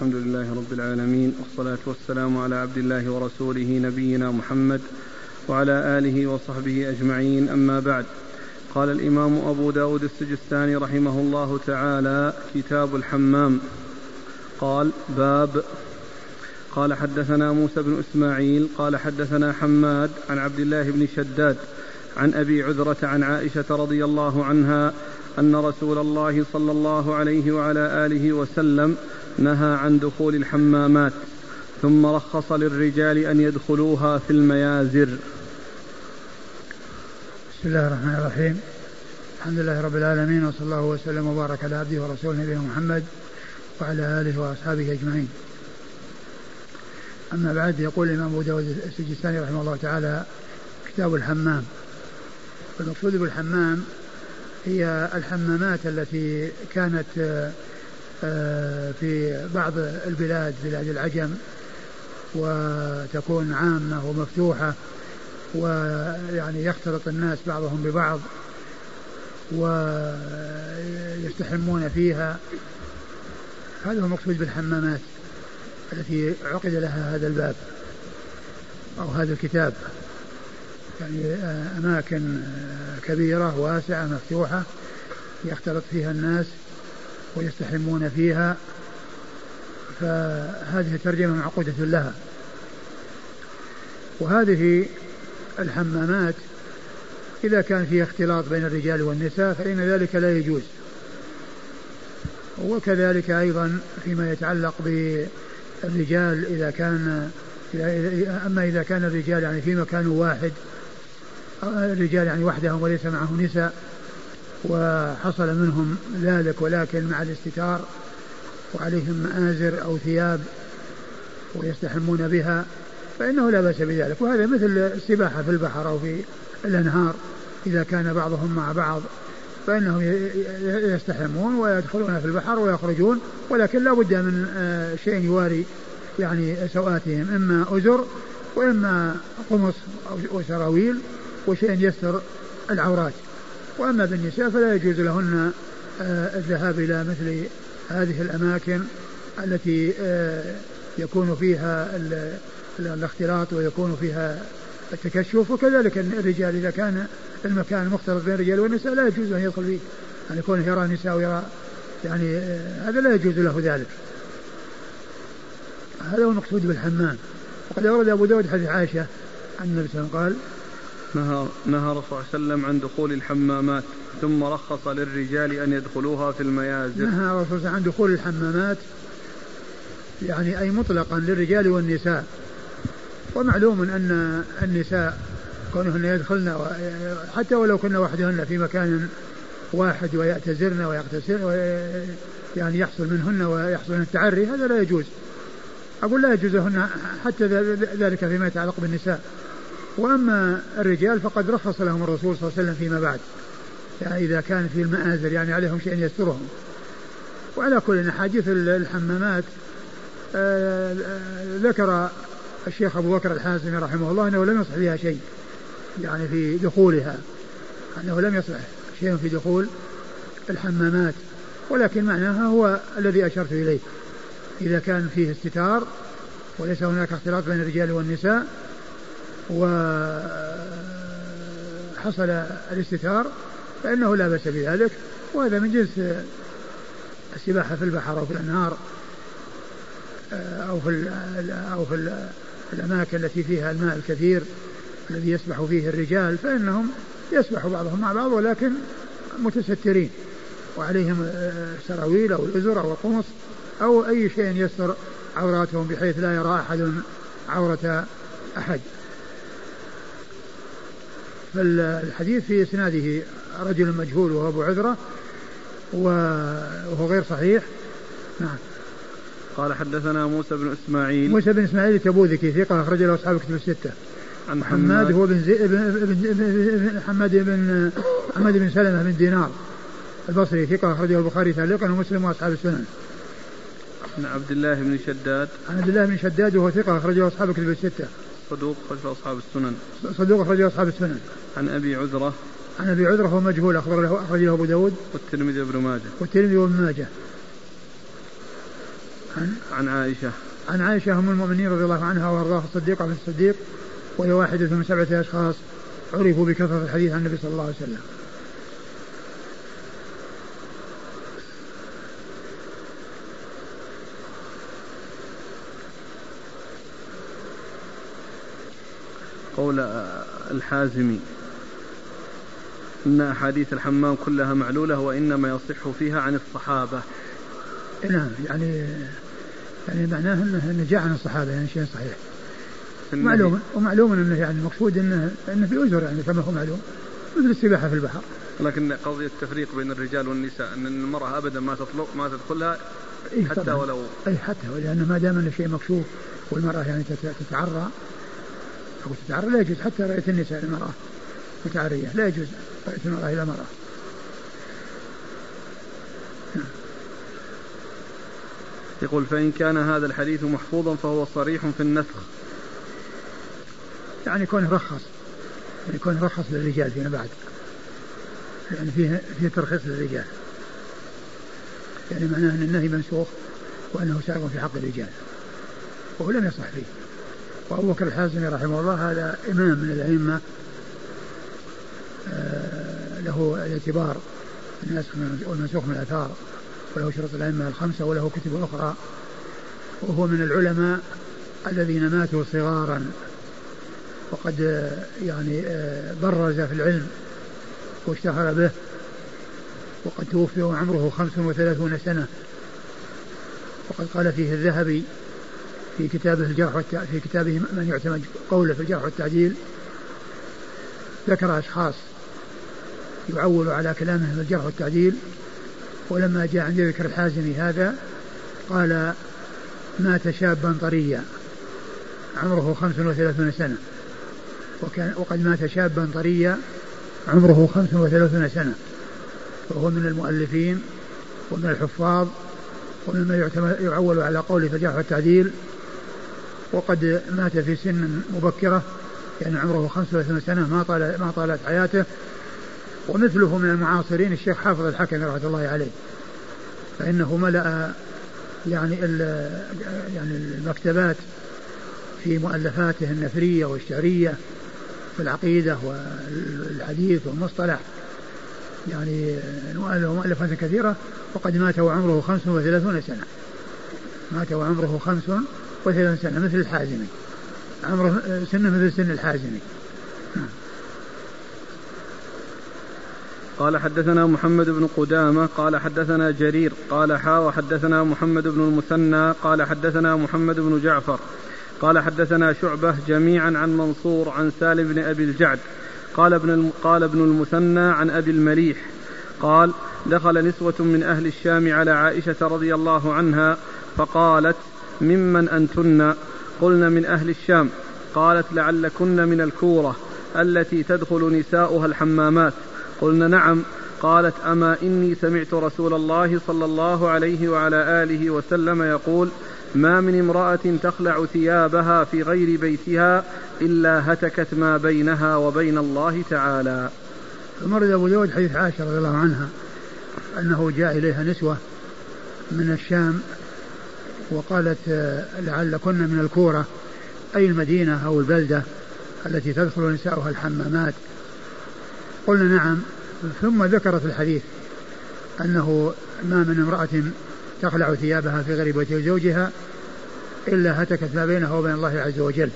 الحمد لله رب العالمين والصلاة والسلام على عبد الله ورسوله نبينا محمد وعلى آله وصحبه أجمعين أما بعد. قال الإمام أبو داود السجستاني رحمه الله تعالى كتاب الحمام. قال باب. قال حدثنا موسى بن إسماعيل قال حدثنا حماد عن عبد الله بن شداد عن أبي عذرة عن عائشة رضي الله عنها أن رسول الله صلى الله عليه وعلى آله وسلم نهى عن دخول الحمامات ثم رخص للرجال أن يدخلوها في الميازر بسم الله الرحمن الرحيم الحمد لله رب العالمين وصلى الله وسلم وبارك على عبده ورسوله نبينا محمد وعلى آله وأصحابه أجمعين. أما بعد يقول الإمام أبو داود السجستاني رحمه الله تعالى كتاب الحمام. المقصود بالحمام هي الحمامات التي كانت في بعض البلاد بلاد العجم وتكون عامة ومفتوحة ويعني يختلط الناس بعضهم ببعض ويستحمون فيها. هذا هو المقصود بالحمامات التي عقد لها هذا الباب أو هذا الكتاب. يعني أماكن كبيرة واسعة مفتوحة يختلط فيها الناس. ويستحمون فيها فهذه ترجمة معقودة لها. وهذه الحمامات إذا كان فيها اختلاط بين الرجال والنساء فإن ذلك لا يجوز. وكذلك أيضا فيما يتعلق بالرجال إذا كان أما إذا كان الرجال يعني في مكان واحد الرجال يعني وحدهم وليس معه نساء وحصل منهم ذلك ولكن مع الاستتار وعليهم مآزر أو ثياب ويستحمون بها فإنه لا بأس بذلك. وهذا مثل السباحة في البحر أو في الأنهار إذا كان بعضهم مع بعض فإنهم يستحمون ويدخلون في البحر ويخرجون ولكن لا بد من آه، شيء يواري يعني سوآتهم إما أزر وإما قمص أو سراويل وشيء يستر العورات. وأما بالنساء فلا يجوز لهن آه، الذهاب إلى مثل هذه الأماكن التي آه، يكون فيها الاختلاط ويكون فيها التكشف. وكذلك الرجال إذا كان المكان مختلط بين الرجال والنساء لا يجوز أن يدخل فيه أن يكون يرى نساء ويرى يعني آه، هذا لا يجوز له ذلك. هذا هو المقصود بالحمام. وقد أورد أبو داود حديث عائشة عن النبي صلى الله عليه وسلم قال نهى نهى صلى الله عليه وسلم عن دخول الحمامات ثم رخص للرجال أن يدخلوها في الميازر. نهى الرسول عن دخول الحمامات يعني أي مطلقا للرجال والنساء. ومعلوم أن النساء كونهن يدخلن حتى ولو كن وحدهن في مكان واحد ويعتذرن ويغتسلن يعني يحصل منهن ويحصل من التعري هذا لا يجوز. أقول لا يجوز لهن حتى ذلك فيما يتعلق بالنساء. وأما الرجال فقد رخص لهم الرسول صلى الله عليه وسلم فيما بعد. يعني إذا كان في المآزر يعني عليهم شيء يسترهم. وعلى كل أحاديث الحمامات آه، ذكر الشيخ أبو بكر الحازمي رحمه الله أنه لم يصح فيها شيء يعني في دخولها أنه لم يصح شيء في دخول الحمامات. ولكن معناها هو الذي أشرت إليه. إذا كان فيه استتار وليس هناك اختلاط بين الرجال والنساء وحصل الاستتار فإنه لا بأس بذلك وهذا من جنس السباحة في البحر أو في الأنهار أو في أو في الأماكن التي فيها الماء الكثير الذي يسبح فيه الرجال فإنهم يسبح بعضهم مع بعض ولكن متسترين وعليهم السراويل أو الأزر أو القمص أو أي شيء يستر عوراتهم بحيث لا يرى أحد عورة أحد. فالحديث في إسناده رجل مجهول وهو أبو عذرة وهو غير صحيح نعم قال حدثنا موسى بن إسماعيل موسى بن إسماعيل التبوذكي ثقة أخرج له أصحاب الكتب الستة عن حماد هو بن زي بن حماد بن حماد بن سلمة بن دينار البصري ثقة أخرجه البخاري تعليقا ومسلم وأصحاب السنن. عن عبد الله بن شداد. عن عبد الله بن شداد وهو ثقة أخرجه أصحاب الكتب الستة. صدوق أخرجه أصحاب السنن. صدوق أخرجه أصحاب السنن. عن أبي عذرة. عن أبي عذرة هو مجهول أخبر له أخرج له أبو داود والترمذي وابن ماجه. والترمذي وابن ماجه. عن, عن عائشة عن عائشة أم المؤمنين رضي الله عنها وأرضاها الصديقة بنت الصديق وهي واحدة من سبعة أشخاص عرفوا بكثرة الحديث عن النبي صلى الله عليه وسلم قول الحازمي إن أحاديث الحمام كلها معلولة وإنما يصح فيها عن الصحابة. نعم يعني يعني معناه انه جاء عن الصحابة يعني شيء صحيح. معلوم ومعلوم إنه يعني المقصود انه إنه في ازر يعني كما هو معلوم. مثل السباحة في البحر. لكن قضية التفريق بين الرجال والنساء إن المرأة أبدا ما تطلق ما تدخلها إيه حتى طبعا. ولو اي حتى لأنه ما دام إنه شيء مكشوف والمرأة يعني تتعرى أو تتعرى لا يجوز. حتى رايه النساء المراه متعريه لا يجوز. رايه المرأة إلى المراه يقول فإن كان هذا الحديث محفوظا فهو صريح في النسخ يعني يكون رخص. يعني يكون رخص للرجال فيما بعد. يعني فيه فيه ترخيص للرجال. يعني معناه أن النهي منسوخ وأنه سائغ في حق الرجال. وهو لم يصح فيه. وأبو بكر الحازمي رحمه الله هذا إمام من الأئمة آه، له الاعتبار الناسخ والمنسوخ من الأثار وله شرط الأئمة الخمسة وله كتب أخرى وهو من العلماء الذين ماتوا صغارا وقد يعني برز في العلم واشتهر به وقد توفي وعمره خمس وثلاثون سنة وقد قال فيه الذهبي في كتابه الجرح في كتابه من يعتمد قوله في الجرح والتعديل ذكر أشخاص يعول على كلامه في الجرح والتعديل ولما جاء عند ذكر الحازمي هذا قال مات شابا طريا عمره خمس وثلاثون سنة وكان وقد مات شابا طريا عمره خمس وثلاثون سنة وهو من المؤلفين ومن الحفاظ ومما يعول على قوله في الجرح والتعديل وقد مات في سن مبكرة يعني عمره 35 سنة ما طال ما طالت حياته. ومثله من المعاصرين الشيخ حافظ الحكمي رحمة الله عليه. فإنه ملأ يعني يعني المكتبات في مؤلفاته النثرية والشعرية في العقيدة والحديث والمصطلح. يعني مؤلفات كثيرة وقد مات وعمره 35 سنة. مات وعمره 35 سنة مثل الحازمي عمره سنة مثل سن الحازمي قال حدثنا محمد بن قدامة قال حدثنا جرير قال حا وحدثنا محمد بن المثنى قال حدثنا محمد بن جعفر قال حدثنا شعبة جميعا عن منصور عن سالم بن أبي الجعد قال ابن قال ابن المثنى عن أبي المليح قال دخل نسوة من أهل الشام على عائشة رضي الله عنها فقالت ممن أنتن؟ قلن من أهل الشام. قالت لعلكن من الكورة التي تدخل نساؤها الحمامات. قلنا نعم. قالت أما إني سمعت رسول الله صلى الله عليه وعلى آله وسلم يقول ما من امرأة تخلع ثيابها في غير بيتها إلا هتكت ما بينها وبين الله تعالى. مرد أبو داود حديث عائشة رضي الله عنها أنه جاء إليها نسوة من الشام وقالت لعلكن من الكورة أي المدينة أو البلدة التي تدخل نساؤها الحمامات؟ قلنا نعم. ثم ذكرت الحديث أنه ما من امرأة تخلع ثيابها في بيت زوجها إلا هتكت ما بينها وبين الله عز وجل.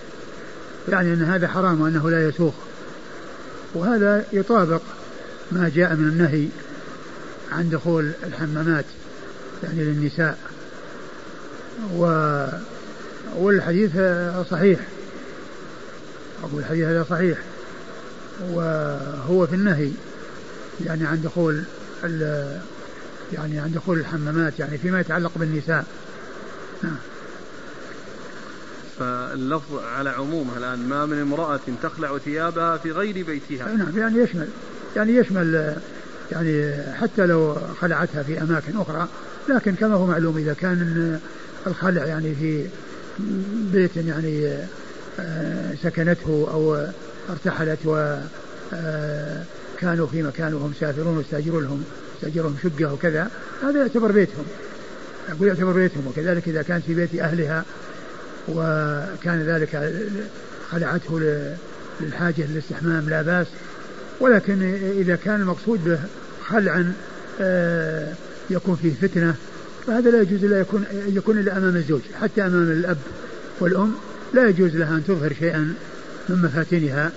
يعني أن هذا حرام وأنه لا يسوق. وهذا يطابق ما جاء من النهي عن دخول الحمامات يعني للنساء. و والحديث صحيح. أقول الحديث هذا صحيح. وهو في النهي يعني عن دخول يعني عن دخول الحمامات يعني فيما يتعلق بالنساء. نعم. فاللفظ على عمومه الآن ما من امرأة تخلع ثيابها في غير بيتها. نعم يعني يشمل يعني يشمل يعني حتى لو خلعتها في أماكن أخرى لكن كما هو معلوم إذا كان الخلع يعني في بيت يعني آه، سكنته أو ارتحلت و آه، كانوا في مكان وهم مسافرون واستاجروا لهم استاجروا لهم شقة وكذا هذا يعتبر بيتهم. يقول يعتبر بيتهم. وكذلك إذا كانت في بيت أهلها وكان ذلك خلعته للحاجة للاستحمام لا بأس. ولكن إذا كان المقصود به خلعا آه، يكون فيه فتنة فهذا لا يجوز إلا يكون يكون إلا أمام الزوج حتى أمام الأب والأم لا يجوز لها أن تظهر شيئا من مفاتنها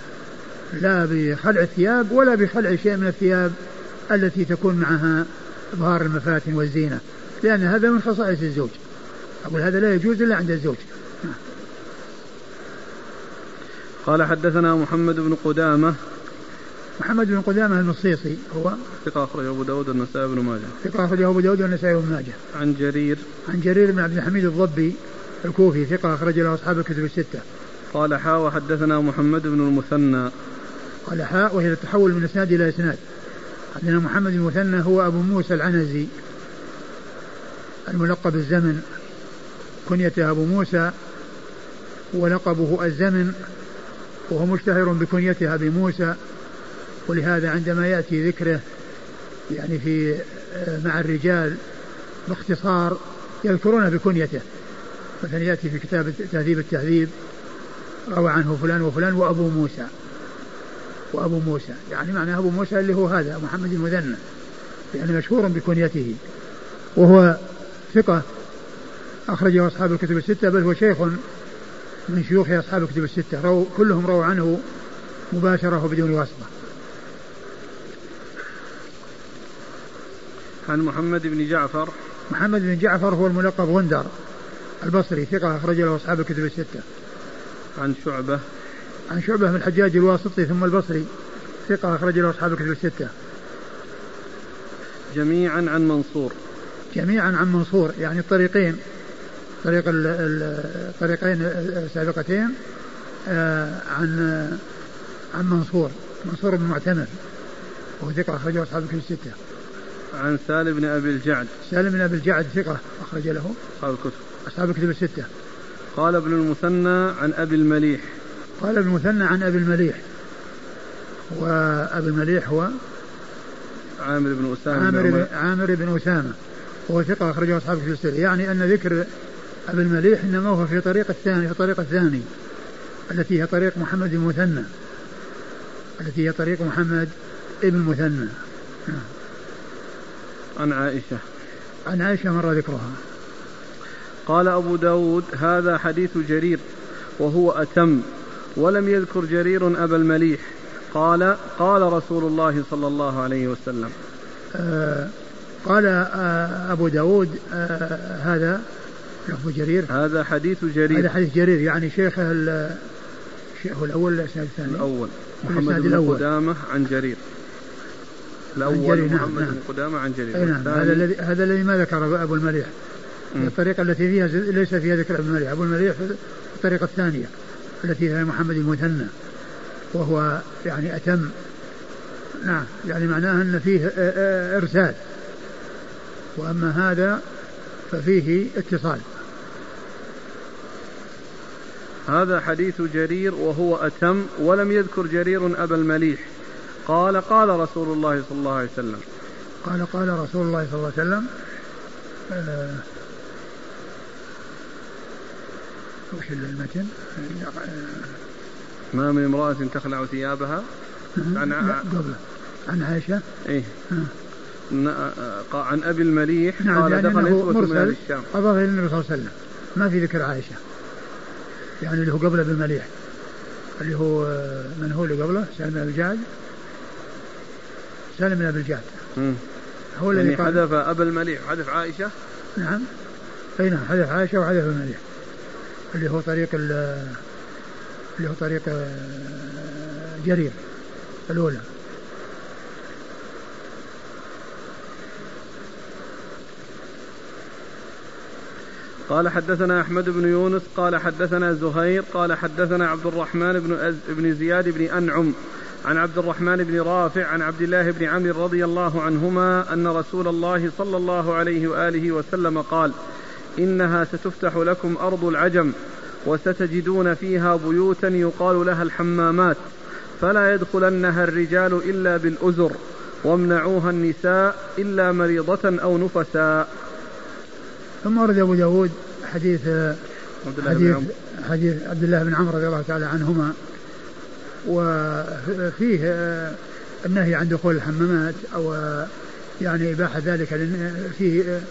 لا بخلع الثياب ولا بخلع شيء من الثياب التي تكون معها إظهار المفاتن والزينة لأن هذا من خصائص الزوج. أقول هذا لا يجوز إلا عند الزوج. قال حدثنا محمد بن قدامة محمد بن قدامة المصيصي هو. ثقة أخرجه أبو داود والنسائي بن ماجه. ثقة أخرجه أبو داود والنسائي بن ماجه. عن جرير. عن جرير بن عبد الحميد الضبي الكوفي ثقة أخرج له أصحاب الكتب الستة. قال حاء وحدثنا محمد بن المثنى. قال حاء وهي التحول من إسناد إلى إسناد. حدثنا محمد بن المثنى هو أبو موسى العنزي. الملقب الزمن. كنيته أبو موسى. ولقبه الزمن. وهو مشتهر بكنيته أبي موسى. ولهذا عندما يأتي ذكره يعني في آه، مع الرجال باختصار يذكرون بكنيته. مثلا يأتي في كتاب تهذيب التهذيب روى عنه فلان وفلان وأبو موسى. وأبو موسى يعني معنى أبو موسى اللي هو هذا محمد المذنى يعني مشهور بكنيته. وهو ثقة أخرجه أصحاب الكتب الستة بل هو شيخ من شيوخ أصحاب الكتب الستة. رو كلهم رووا عنه مباشرة وبدون واسطة. عن محمد بن جعفر. محمد بن جعفر هو الملقب غندر البصري ثقة أخرج له أصحاب الكتب الستة. عن شعبة. عن شعبة من الحجاج الواسطي ثم البصري ثقة أخرج له أصحاب الكتب الستة. جميعا عن منصور. جميعا عن منصور يعني الطريقين طريق الطريقين السابقتين آه، عن عن منصور. منصور بن معتمر وهو ثقة أخرجه أصحاب الكتب الستة. عن سالم بن أبي الجعد. سالم بن أبي الجعد ثقة أخرج له. أصحاب الكتب. أصحاب الكتب الستة. قال ابن المثنى عن أبي المليح. قال ابن المثنى عن أبي المليح. وأبي المليح هو عامر بن أسامة عامر بن, عامر بن أسامة. وهو ثقة أخرجه أصحاب الكتب الستة. يعني أن ذكر أبي المليح إنما هو في طريق الثاني في الطريق الثاني التي هي طريق محمد المثنى. التي هي طريق محمد ابن المثنى. عن عائشة. عن عائشة مر ذكرها. قال أبو داود هذا حديث جرير وهو أتم ولم يذكر جرير أبا المليح. قال قال رسول الله صلى الله عليه وسلم. آه قال آه أبو داود آه هذا لفظ جرير. هذا حديث جرير. هذا حديث جرير يعني شيخه الشيخ الأول ولا الإسناد الثاني؟ الأول. محمد بن قدامة عن جرير. الأول نعم، محمد نعم. بن قدامة عن جرير نعم هذا الذي هذا الذي ما ذكر أبو المليح الطريقة التي فيها ليس فيها ذكر أبو المليح أبو المليح في الطريقة الثانية التي هي محمد المثنى وهو يعني أتم. نعم يعني معناه أن فيه إرسال. وأما هذا ففيه اتصال. هذا حديث جرير وهو أتم ولم يذكر جرير أبا المليح. قال قال رسول الله صلى الله عليه وسلم. قال قال رسول الله صلى الله عليه وسلم آه وش المتن؟ ما من امرأة تخلع ثيابها؟ عن قبل. عن عائشة؟ إيه. عن أبي المليح نعم قال دخل نسوة من أهل الشام. اضاف إلى النبي صلى الله عليه وسلم. ما في ذكر عائشة. يعني اللي هو قبل أبي المليح. اللي هو من هو اللي قبله؟ سالم الجعد سالم بن أبي الجعد. هو الذي يعني حذف أبا المليح حذف عائشة؟ نعم. أي نعم حذف عائشة وحذف المليح. اللي هو طريق اللي هو طريق آه، جرير الأولى. قال حدثنا أحمد بن يونس قال حدثنا زهير قال حدثنا عبد الرحمن بن أز بن زياد بن أنعم عن عبد الرحمن بن رافع عن عبد الله بن عمرو رضي الله عنهما أن رسول الله صلى الله عليه وآله وسلم قال إنها ستفتح لكم أرض العجم وستجدون فيها بيوتا يقال لها الحمامات فلا يدخلنها الرجال إلا بالأزر وامنعوها النساء إلا مريضة أو نفساء. ثم ورد أبو داود حديث حديث حديث عبد الله بن عمرو رضي الله تعالى عنهما وفيه النهي عن دخول الحمامات أو يعني إباحة ذلك فيه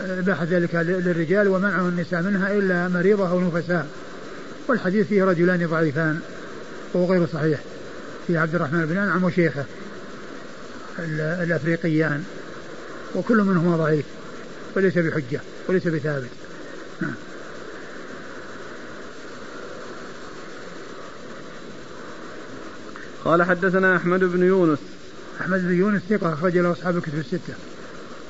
إباحة ذلك للرجال ومنعه النساء منها إلا مريضة أو نفساء. والحديث فيه رجلان ضعيفان وهو غير صحيح. في عبد الرحمن بن أنعم وشيخه الأفريقيان وكل منهما ضعيف وليس بحجة وليس بثابت. نعم. قال حدثنا أحمد بن يونس. أحمد بن يونس ثقة أخرج له أصحاب الكتب الستة.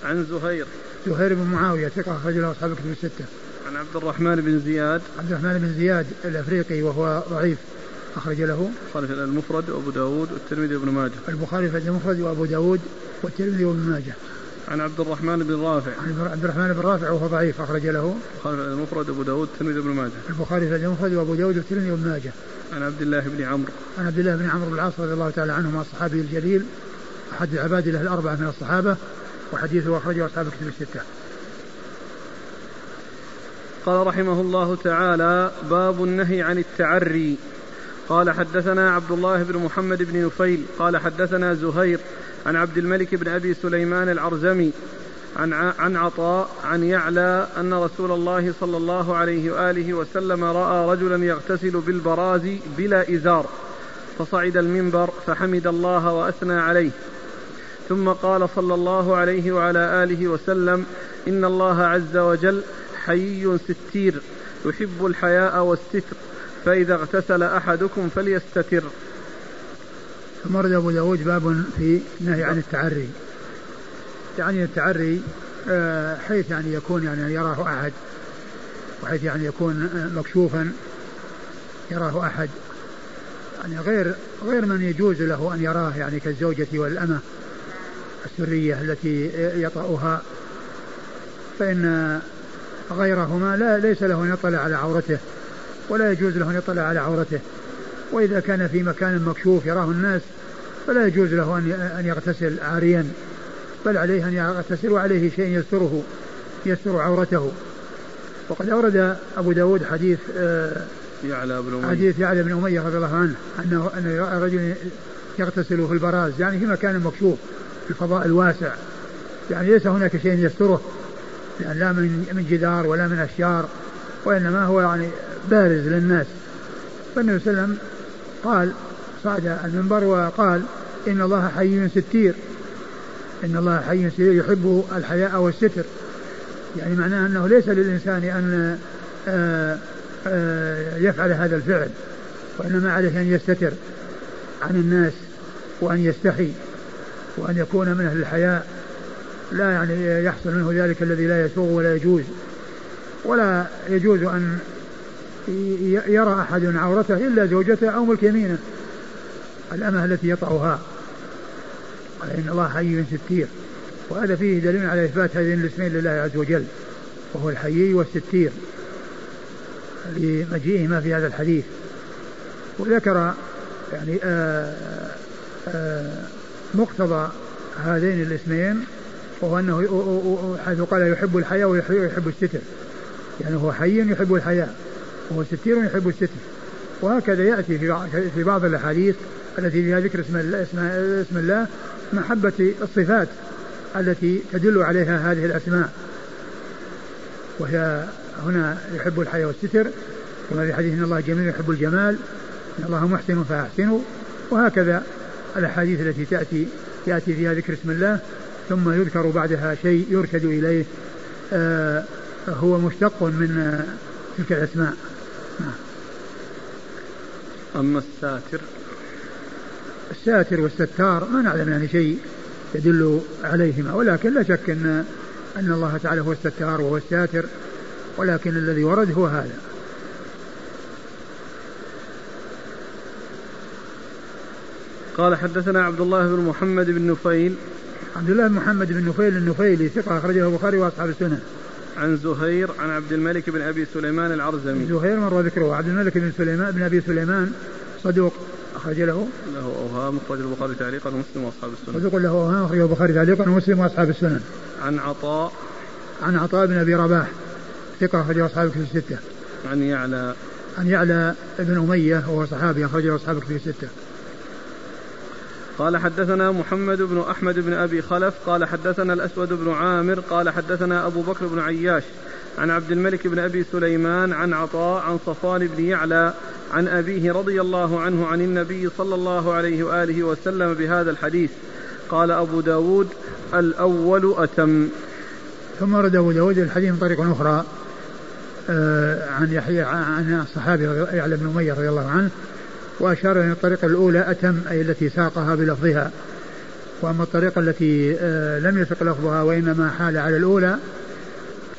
عن زهير. زهير بن معاوية ثقة أخرج له أصحاب الكتب الستة. عن عبد الرحمن بن زياد. عبد الرحمن بن زياد الأفريقي وهو ضعيف أخرج له. البخاري في المفرد وأبو داود والترمذي وابن ماجه. البخاري في المفرد وأبو داود والترمذي وابن ماجه. عن عبد الرحمن بن رافع. عن عبد الرحمن بن رافع وهو ضعيف أخرج له. البخاري في المفرد وأبو داود والترمذي وابن ماجه. البخاري في المفرد وأبو داود والترمذي وابن ماجه. عن عبد الله بن عمرو. عن عبد الله بن عمرو بن العاص رضي الله تعالى عنهما الصحابي الجليل أحد العباد له الأربعة من الصحابة وحديثه أخرجه أصحاب الكتب الستة. قال رحمه الله تعالى باب النهي عن التعري. قال حدثنا عبد الله بن محمد بن نفيل قال حدثنا زهير عن عبد الملك بن أبي سليمان العرزمي عن عن عطاء عن يعلى أن رسول الله صلى الله عليه وآله وسلم رأى رجلا يغتسل بالبراز بلا إزار فصعد المنبر فحمد الله وأثنى عليه. ثم قال صلى الله عليه وعلى آله وسلم إن الله عز وجل حيي ستير يحب الحياء والستر فإذا اغتسل أحدكم فليستتر. ثم أبو داود باب في النهي عن التعري. يعني التعري آه، حيث يعني يكون يعني يراه أحد وحيث يعني يكون آه، مكشوفا يراه أحد. يعني غير غير من يجوز له أن يراه يعني كالزوجة والأمة السرية التي يطأها فإن غيرهما لا ليس له أن يطلع على عورته ولا يجوز له أن يطلع على عورته. وإذا كان في مكان مكشوف يراه الناس فلا يجوز له أن يغتسل عاريا. بل عليه أن يغتسل وعليه شيء يستره يستر عورته. وقد أورد أبو داود حديث آه، يعلى بن أمية. حديث يعلى بن أمية رضي الله عنه أنه أن رجل يغتسل في البراز. يعني في مكان مكشوف في الفضاء الواسع. يعني ليس هناك شيء يستره. يعني لا من من جدار ولا من أشجار وإنما هو يعني بارز للناس. فالنبي صلى الله عليه وسلم قال صعد المنبر وقال إن الله حي ستير. إن الله حي يحب الحياء والستر. يعني معناه أنه ليس للإنسان أن آه، آه، يفعل هذا الفعل وإنما عليه أن يستتر عن الناس وأن يستحي وأن يكون من أهل الحياء. لا يعني يحصل منه ذلك الذي لا يسوغ ولا يجوز. ولا يجوز أن يرى أحد عورته إلا زوجته أو ملك يمينه. الأمة التي يطعها إن الله حي ستير وهذا فيه دليل على إثبات هذين الاسمين لله عز وجل وهو الحيي والستير. لمجيئهما في هذا الحديث. وذكر يعني آآ آآ مقتضى هذين الاسمين وهو أنه حيث قال يحب الحياة ويحب الستر. يعني هو حي يحب الحياة وهو ستير يحب الستر. وهكذا يأتي في بعض الأحاديث التي فيها ذكر اسم الله, اسم الله محبة الصفات التي تدل عليها هذه الأسماء. وهي هنا يحب الحياة والستر كما في حديث إن الله جميل يحب الجمال إن الله محسن فأحسنوا. وهكذا الأحاديث التي تأتي يأتي فيها ذكر اسم الله ثم يذكر بعدها شيء يرشد إليه آه هو مشتق من تلك الأسماء. أما الساتر الساتر والستار ما نعلم يعني شيء يدل عليهما ولكن لا شك أن أن الله تعالى هو الستار وهو الساتر ولكن الذي ورد هو هذا قال حدثنا عبد الله بن محمد بن نفيل عبد الله بن محمد بن نفيل النفيلي ثقة أخرجه البخاري وأصحاب السنة. عن زهير عن عبد الملك بن أبي سليمان العرزمي. زهير مر ذكره عبد الملك بن سليمان بن أبي سليمان صدوق أخرج له له أوهام أخرج البخاري تعليقا ومسلم وأصحاب السنن. صدوق له أوهام أخرج البخاري تعليقا ومسلم وأصحاب السنن. عن عطاء عن عطاء بن أبي رباح ثقة أخرجه أصحاب الكتب الستة. عن يعلى عن يعلى بن أمية وهو صحابي أخرجه أصحاب الكتب الستة. قال حدثنا محمد بن أحمد بن أبي خلف قال حدثنا الأسود بن عامر قال حدثنا أبو بكر بن عياش عن عبد الملك بن أبي سليمان عن عطاء عن صفوان بن يعلى عن أبيه رضي الله عنه عن النبي صلى الله عليه وآله وسلم بهذا الحديث. قال أبو داود الأول أتم. ثم ورد أبو داود الحديث من طريق أخرى آه، عن يحيى عن الصحابي يعلى بن أمية رضي الله عنه وأشار إلى الطريقة الأولى أتم أي التي ساقها بلفظها. وأما الطريقة التي آه، لم يسق لفظها وإنما حال على الأولى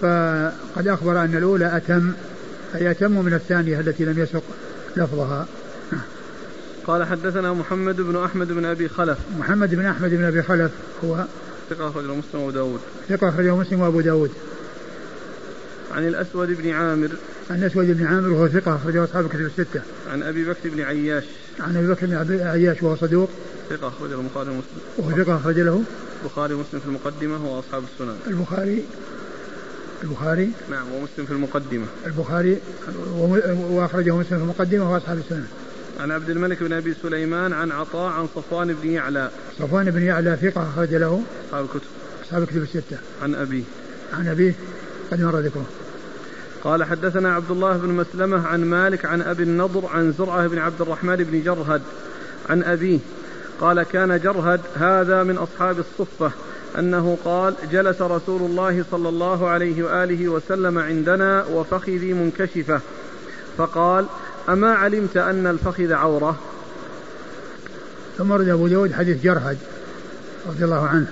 فقد أخبر أن الأولى أتم أي أتم من الثانية التي لم يسق. لفظها. قال حدثنا محمد بن أحمد بن أبي خلف. محمد بن أحمد بن أبي خلف هو ثقة أخرجه مسلم وأبو داود. ثقة أخرجه مسلم وأبو داود. عن الأسود بن عامر. عن الأسود بن عامر وهو ثقة أخرجه أصحاب الكتب الستة. عن أبي بكر بن عياش. عن أبي بكر بن عياش وهو صدوق. ثقة أخرجه البخاري ومسلم. وهو ثقة أخرج له. البخاري ومسلم في المقدمة وأصحاب السنن. البخاري البخاري. نعم ومسلم في المقدمة. البخاري وأخرجه مسلم في المقدمة وأصحاب السنن عن عبد الملك بن أبي سليمان عن عطاء عن صفوان بن يعلى. صفوان بن يعلى ثقة أخرج له. أصحاب الكتب. أصحاب الكتب الستة. عن أبيه. عن أبيه. قد مر ذكره. قال حدثنا عبد الله بن مسلمة عن مالك عن أبي النضر عن زرعة بن عبد الرحمن بن جرهد عن أبيه. قال كان جرهد هذا من أصحاب الصفة أنه قال جلس رسول الله صلى الله عليه وآله وسلم عندنا وفخذي منكشفة. فقال أما علمت أن الفخذ عورة؟ ثم رد أبو داود حديث جرهد رضي الله عنه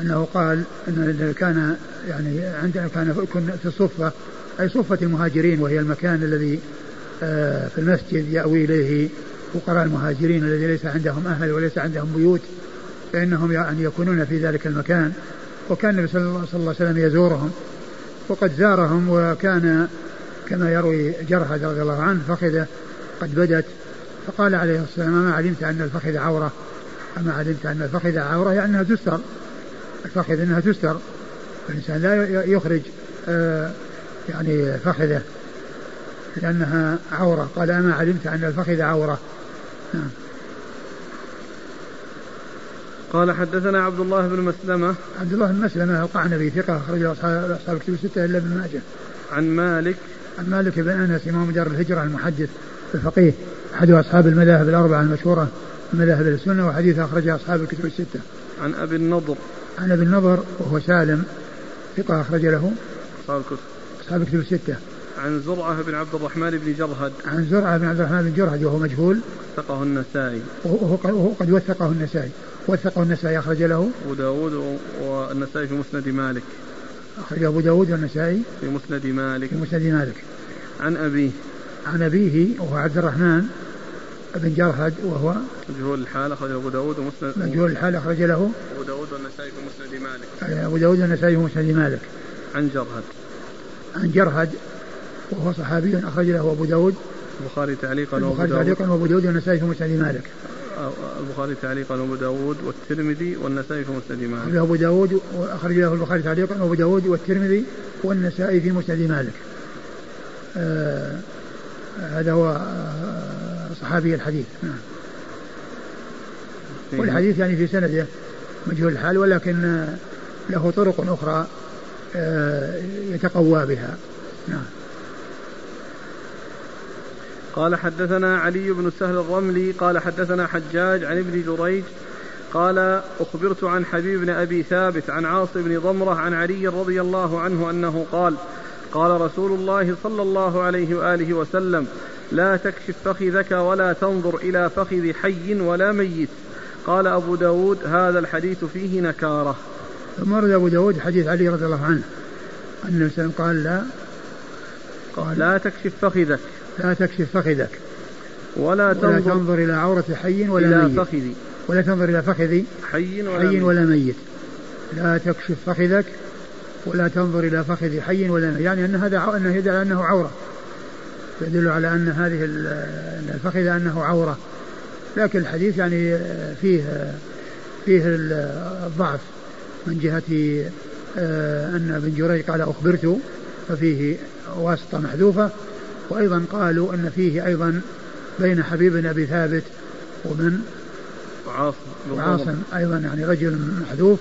أنه قال أن كان يعني عندنا كان في الصفة أي صفة المهاجرين وهي المكان الذي آه، في المسجد يأوي إليه فقراء المهاجرين الذي ليس عندهم أهل وليس عندهم بيوت. فإنهم يعني يكونون في ذلك المكان. وكان النبي صلى الله عليه وسلم يزورهم. وقد زارهم وكان كما يروي جرهد رضي الله عنه فخذه قد بدت. فقال عليه الصلاة والسلام ما علمت أن الفخذ عورة؟ أما علمت أن الفخذ عورة يعني أنها تستر. الفخذ أنها تستر. الإنسان لا يخرج آه يعني فخذه لأنها عورة. قال أما علمت أن الفخذ عورة؟ نعم. قال حدثنا عبد الله بن مسلمة عبد الله بن مسلمة القعنبي ثقة أخرجه أصحاب الكتب الستة إلا ابن ماجه. عن مالك عن مالك بن أنس إمام دار الهجرة المحدث الفقيه أحد أصحاب المذاهب الأربعة المشهورة مذاهب السنة وحديث أخرجه أصحاب الكتب الستة. عن أبي النضر. عن أبي النضر وهو سالم ثقة أخرج له. أصحاب الكتب. أصحاب الكتب الستة. عن زرعة بن عبد الرحمن بن جرهد. عن زرعة بن عبد الرحمن بن جرهد وهو مجهول. وثقه النسائي. وهو قد وثقه النسائي. وثقه النسائي أخرج له. أبو داود والنسائي في مسند مالك. أخرج أبو داود والنسائي في مسند مالك. في مسند مالك. عن أبيه. عن أبيه وهو عبد الرحمن بن جرهد وهو مجهول الحال أخرج أبو داود ومسند مجهول الحال أخرج له. أبو داود والنسائي في مسند مالك. أبو داود والنسائي في مسند مالك. عن جرهد. عن جرهد وهو صحابي أخرج له أبو داود. البخاري تعليقا البخاري تعليقا وأبو داود والنسائي في مسند مالك. البخاري تعليقا وأبو داود والترمذي والنسائي في مسند مالك. أبو داود وأخرج له البخاري تعليقا وأبو داود والترمذي والنسائي في مسند مالك. آه هذا هو آه صحابي الحديث. نعم. والحديث يعني في سنده مجهول الحال ولكن له طرق أخرى آه يتقوى بها. نعم. قال حدثنا علي بن سهل الرملي قال حدثنا حجاج عن ابن جريج قال أخبرت عن حبيب بن أبي ثابت عن عاصم بن ضمرة عن علي رضي الله عنه أنه قال قال رسول الله صلى الله عليه وآله وسلم لا تكشف فخذك ولا تنظر إلى فخذ حي ولا ميت قال أبو داود هذا الحديث فيه نكارة ثم ورد أبو داود حديث علي رضي الله عنه أن قال لا قال لا تكشف فخذك لا تكشف فخذك. ولا تنظر, ولا تنظر إلى عورة حي ولا إلى ميت. فخذي. ولا تنظر إلى فخذ حي ولا, حي ميت. ولا ميت. لا تكشف فخذك ولا تنظر إلى فخذ حي ولا ميت. يعني أن هذا أنه يدل على أنه عورة. يدل على أن هذه الفخذ أنه عورة. لكن الحديث يعني فيه فيه الضعف من جهة آه، أن ابن جريج قال أخبرت ففيه واسطة محذوفة. وأيضا قالوا أن فيه أيضا بين حبيب بن أبي ثابت ومن وعاصم وعاصم أيضا يعني رجل محذوف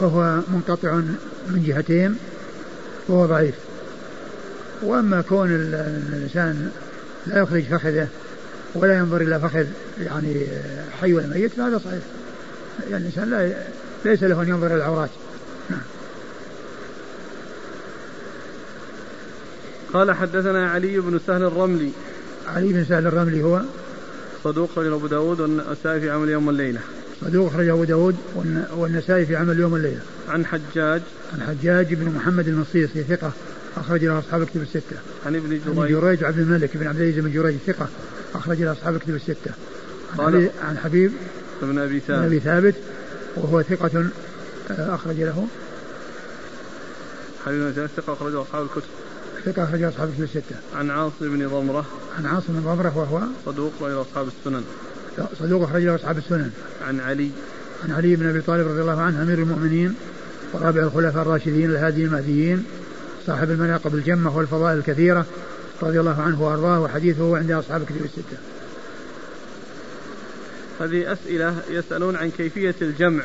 فهو منقطع من جهتين وهو ضعيف. وأما كون الإنسان لا يخرج فخذه ولا ينظر إلى فخذ يعني حي ولا ميت فهذا صحيح. يعني الإنسان لا ليس له أن ينظر إلى العورات. قال حدثنا علي بن سهل الرملي. علي بن سهل الرملي هو صدوق رجل أبو داود والنسائي في عمل يوم والليلة. صدوق أخرج أبو داود والنسائي في عمل يوم والليلة. عن حجاج. عن حجاج بن محمد المصيصي ثقة أخرج له أصحاب الكتب الستة. عن ابن جريج عن جريج. عبد الملك بن عبد العزيز بن جريج ثقة أخرج له أصحاب الكتب الستة. قال عن حبيب بن أبي ثابت بن أبي ثابت. وهو ثقة آه، أخرج له. حبيب بن ثابت ثقة أخرجه أصحاب الكتب. ثقة أخرج أصحاب الكتب الستة. عن عاصم بن ضمرة. عن عاصم بن ضمرة وهو صدوق أخرج أصحاب السنن. صدوق أخرج أصحاب السنن. عن علي. عن علي بن أبي طالب رضي الله عنه أمير المؤمنين ورابع الخلفاء الراشدين الهادي المهديين صاحب المناقب الجمة والفضائل الكثيرة رضي الله عنه وأرضاه وحديثه عند أصحاب الكتب الستة. هذه أسئلة يسألون عن كيفية الجمع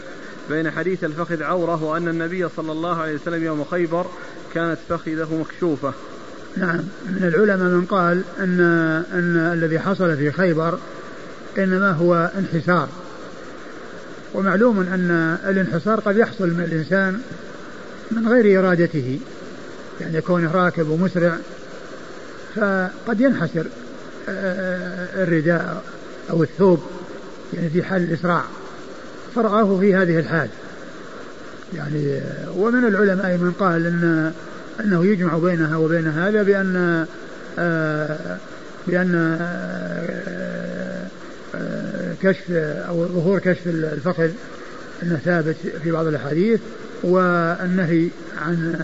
بين حديث الفخذ عورة وأن النبي صلى الله عليه وسلم يوم خيبر كانت فخذه مكشوفة نعم. من العلماء من قال أن أن الذي حصل في خيبر إنما هو انحسار. ومعلوم أن الانحسار قد يحصل من الإنسان من غير إرادته. يعني كونه راكب ومسرع فقد ينحسر آه، الرداء أو الثوب يعني في حال الإسراع. فرآه في هذه الحال. يعني ومن العلماء من قال أن أنه يجمع بينها وبين هذا بأن آه، بأن آه، آه، كشف أو ظهور كشف الفخذ أنه ثابت في بعض الأحاديث والنهي عن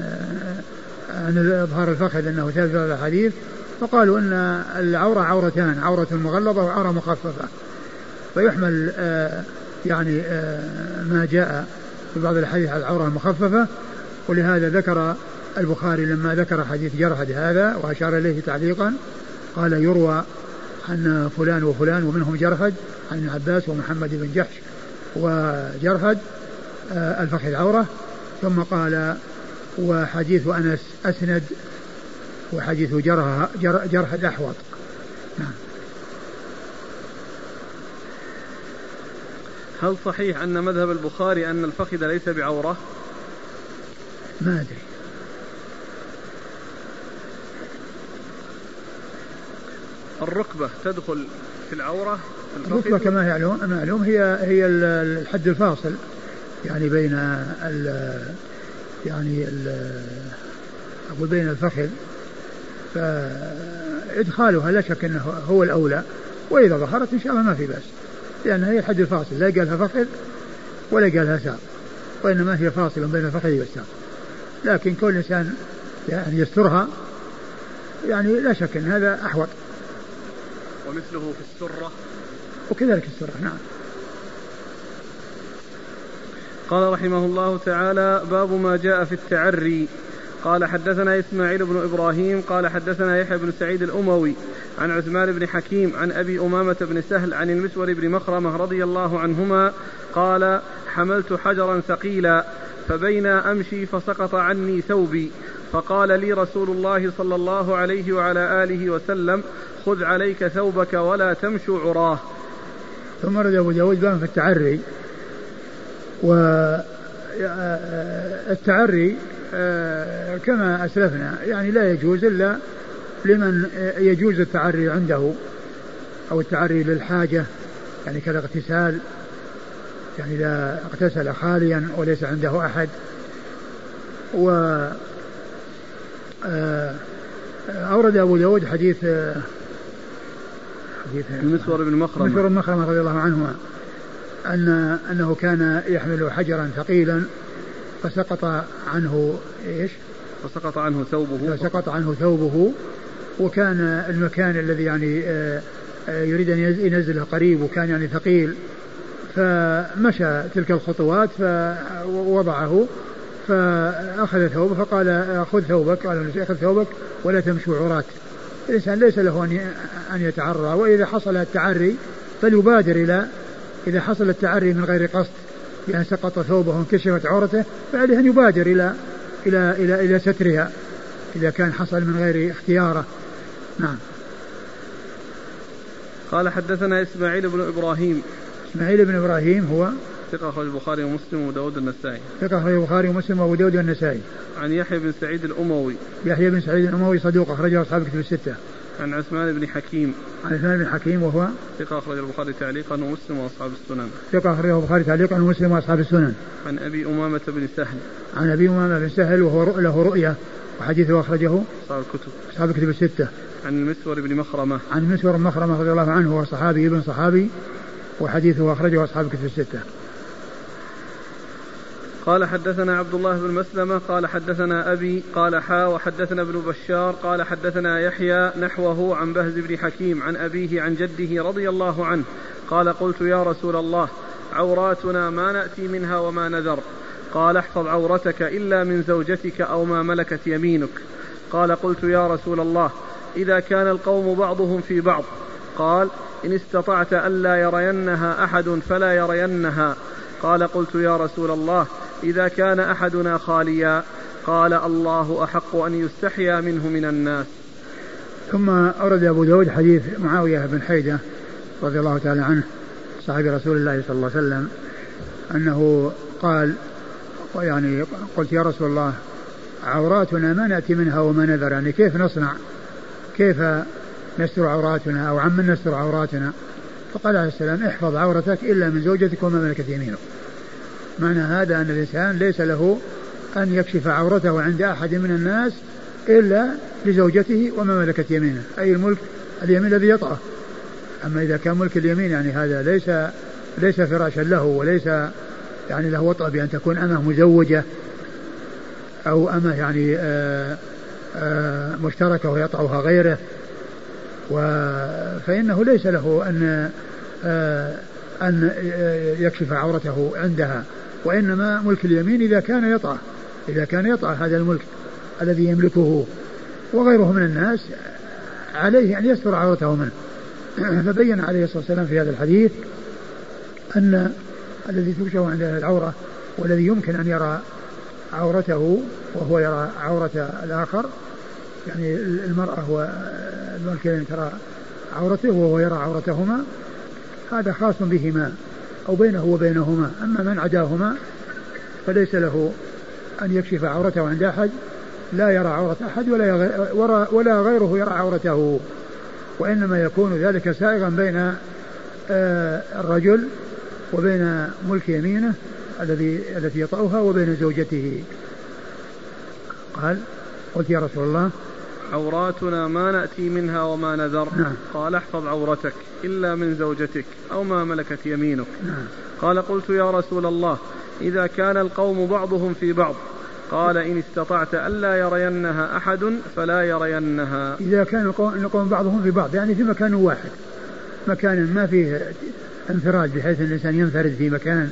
عن إظهار الفخذ انه ثابت في بعض الأحاديث. فقالوا إن العورة عورتان عورة مغلظة وعورة مخففة. فيحمل يعني ما جاء في بعض الحديث على العورة المخففة. ولهذا ذكر البخاري لما ذكر حديث جرهد هذا وأشار إليه تعليقا قال يروى عن فلان وفلان ومنهم جرهد عن ابن عباس ومحمد بن جحش وجرهد آه، الفخذ عورة ثم قال وحديث أنس أسند وحديث جرهد, جرهد أحوط نعم. هل صحيح أن مذهب البخاري أن الفخذ ليس بعورة؟ ما أدري. الركبة تدخل في العورة؟ الركبة كما يعلم معلوم هي هي الحد الفاصل يعني بين ال يعني ال أقول بين الفخذ فإدخالها لا شك أنه هو الأولى وإذا ظهرت إن شاء الله ما في بأس لأن هي الحد الفاصل لا قالها فخذ ولا قالها ساق وإنما هي فاصل بين الفخذ والساق. لكن كل إنسان يعني يسترها يعني لا شك أن هذا أحوط. ومثله في السرة. وكذلك السرة. نعم. قال رحمه الله تعالى باب ما جاء في التعري. قال حدثنا إسماعيل بن إبراهيم قال حدثنا يحيى بن سعيد الأموي عن عثمان بن حكيم عن أبي أمامة بن سهل عن المسور بن مخرمة رضي الله عنهما قال حملت حجرا ثقيلا فبينا أمشي فسقط عني ثوبي فقال لي رسول الله صلى الله عليه وعلى آله وسلم خذ عليك ثوبك ولا تمشوا عراه. ثم رد أبو داود في التعري. والتعري آه، كما أسلفنا يعني لا يجوز إلا لمن يجوز التعري عنده أو التعري للحاجة يعني كالاغتسال يعني إذا اغتسل خاليا وليس عنده أحد. و آه، أورد أبو داود حديث حديث المسور بن مخرمة المسور بن مخرمة رضي الله عنهما أن أنه كان يحمل حجرا ثقيلا فسقط عنه إيش؟ فسقط عنه ثوبه فسقط عنه ثوبه وكان المكان الذي يعني آه، آه، يريد أن ينزله قريب وكان يعني ثقيل فمشى تلك الخطوات فوضعه فأخذ ثوبه فقال خذ ثوبك. قال أخذ ثوبك ولا تمشوا عراة الإنسان ليس له أن أن يتعرى وإذا حصل التعري فليبادر إلى إذا حصل التعري من غير قصد بأن سقط ثوبه وانكشفت عورته فعليه أن يبادر إلى إلى إلى إلى سترها إذا كان حصل من غير اختياره. نعم. قال حدثنا إسماعيل بن إبراهيم. إسماعيل بن إبراهيم هو ثقة أخرج البخاري ومسلم وأبو داود النسائي ثقة أخرج البخاري ومسلم وأبو داود النسائي عن يحيى بن سعيد الأموي. يحيى بن سعيد الأموي صدوق أخرجه أصحاب كتب الستة. عن عثمان بن حكيم. عن عثمان بن حكيم وهو ثقة أخرج البخاري تعليقا ومسلم وأصحاب السنن. ثقة أخرجه البخاري تعليقا ومسلم وأصحاب السنن. عن أبي أمامة بن سهل. عن أبي أمامة بن سهل وهو له رؤية وحديثه أخرجه أصحاب الكتب. أصحاب الكتب الستة. عن المسور بن مخرمة. عن المسور بن مخرمة رضي الله عنه وهو صحابي ابن صحابي وحديثه أخرجه أصحاب الكتب الستة. قال حدثنا عبد الله بن مسلمة قال حدثنا أبي قال حا وحدثنا ابن بشار قال حدثنا يحيى نحوه عن بهز بن حكيم عن أبيه عن جده رضي الله عنه قال قلت يا رسول الله عوراتنا ما نأتي منها وما نذر قال احفظ عورتك إلا من زوجتك أو ما ملكت يمينك قال قلت يا رسول الله إذا كان القوم بعضهم في بعض قال إن استطعت ألا يرينها أحد فلا يرينها قال قلت يا رسول الله إذا كان أحدنا خاليا قال الله أحق أن يستحيا منه من الناس. ثم أورد أبو داود حديث معاوية بن حيدة رضي الله تعالى عنه صاحب رسول الله صلى الله عليه وسلم أنه قال يعني قلت يا رسول الله عوراتنا ما نأتي منها وما نذر يعني كيف نصنع؟ كيف نستر عوراتنا أو عمن نستر عوراتنا؟ فقال عليه السلام احفظ عورتك إلا من زوجتك وما ملكت يمينك. معنى هذا أن الإنسان ليس له أن يكشف عورته عند أحد من الناس إلا لزوجته وما ملكت يمينه أي الملك اليمين الذي يطأه. أما إذا كان ملك اليمين يعني هذا ليس ليس فراشا له وليس يعني له وطأ بأن تكون أمه مزوجة أو أمه يعني آآ آآ مشتركة ويطأها غيره. فإنه ليس له أن أن يكشف عورته عندها. وإنما ملك اليمين إذا كان يطأ إذا كان يطأ هذا الملك الذي يملكه وغيره من الناس عليه أن يستر عورته منه. فبين عليه الصلاة والسلام في هذا الحديث أن الذي تكشف عنده العورة والذي يمكن أن يرى عورته وهو يرى عورة الآخر يعني المرأة والملك ترى عورته وهو يرى عورتهما هذا خاص بهما. أو بينه وبينهما. أما من عداهما فليس له أن يكشف عورته عند أحد لا يرى عورة أحد ولا ولا غيره يرى عورته. وإنما يكون ذلك سائغا بين آه، الرجل وبين ملك يمينه الذي التي يطأها وبين زوجته. قال قلت يا رسول الله عوراتنا ما نأتي منها وما نذر. نعم. قال احفظ عورتك إلا من زوجتك أو ما ملكت يمينك. نعم. قال قلت يا رسول الله إذا كان القوم بعضهم في بعض قال إن استطعت ألا يرينها أحد فلا يرينها. إذا كان القوم بعضهم في بعض يعني في مكان واحد. مكان ما فيه انفراد بحيث الإنسان ينفرد في مكان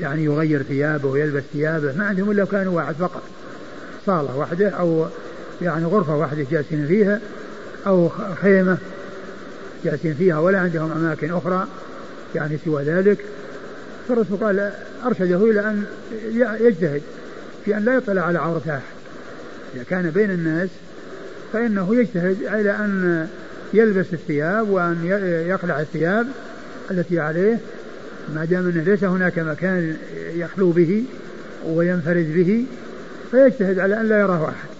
يعني يغير ثيابه ويلبس ثيابه ما عندهم إلا مكان واحد فقط. صالة واحدة أو يعني غرفة واحدة جالسين فيها أو خيمة جالسين فيها ولا عندهم أماكن أخرى يعني سوى ذلك. فالرسول قال أرشده إلى أن يجتهد في أن لا يطلع على عورة أحد إذا كان بين الناس فإنه يجتهد إلى أن يلبس الثياب وأن يقلع الثياب التي عليه. ما دام أنه ليس هناك مكان يخلو به وينفرد به فيجتهد على أن لا يراه أحد.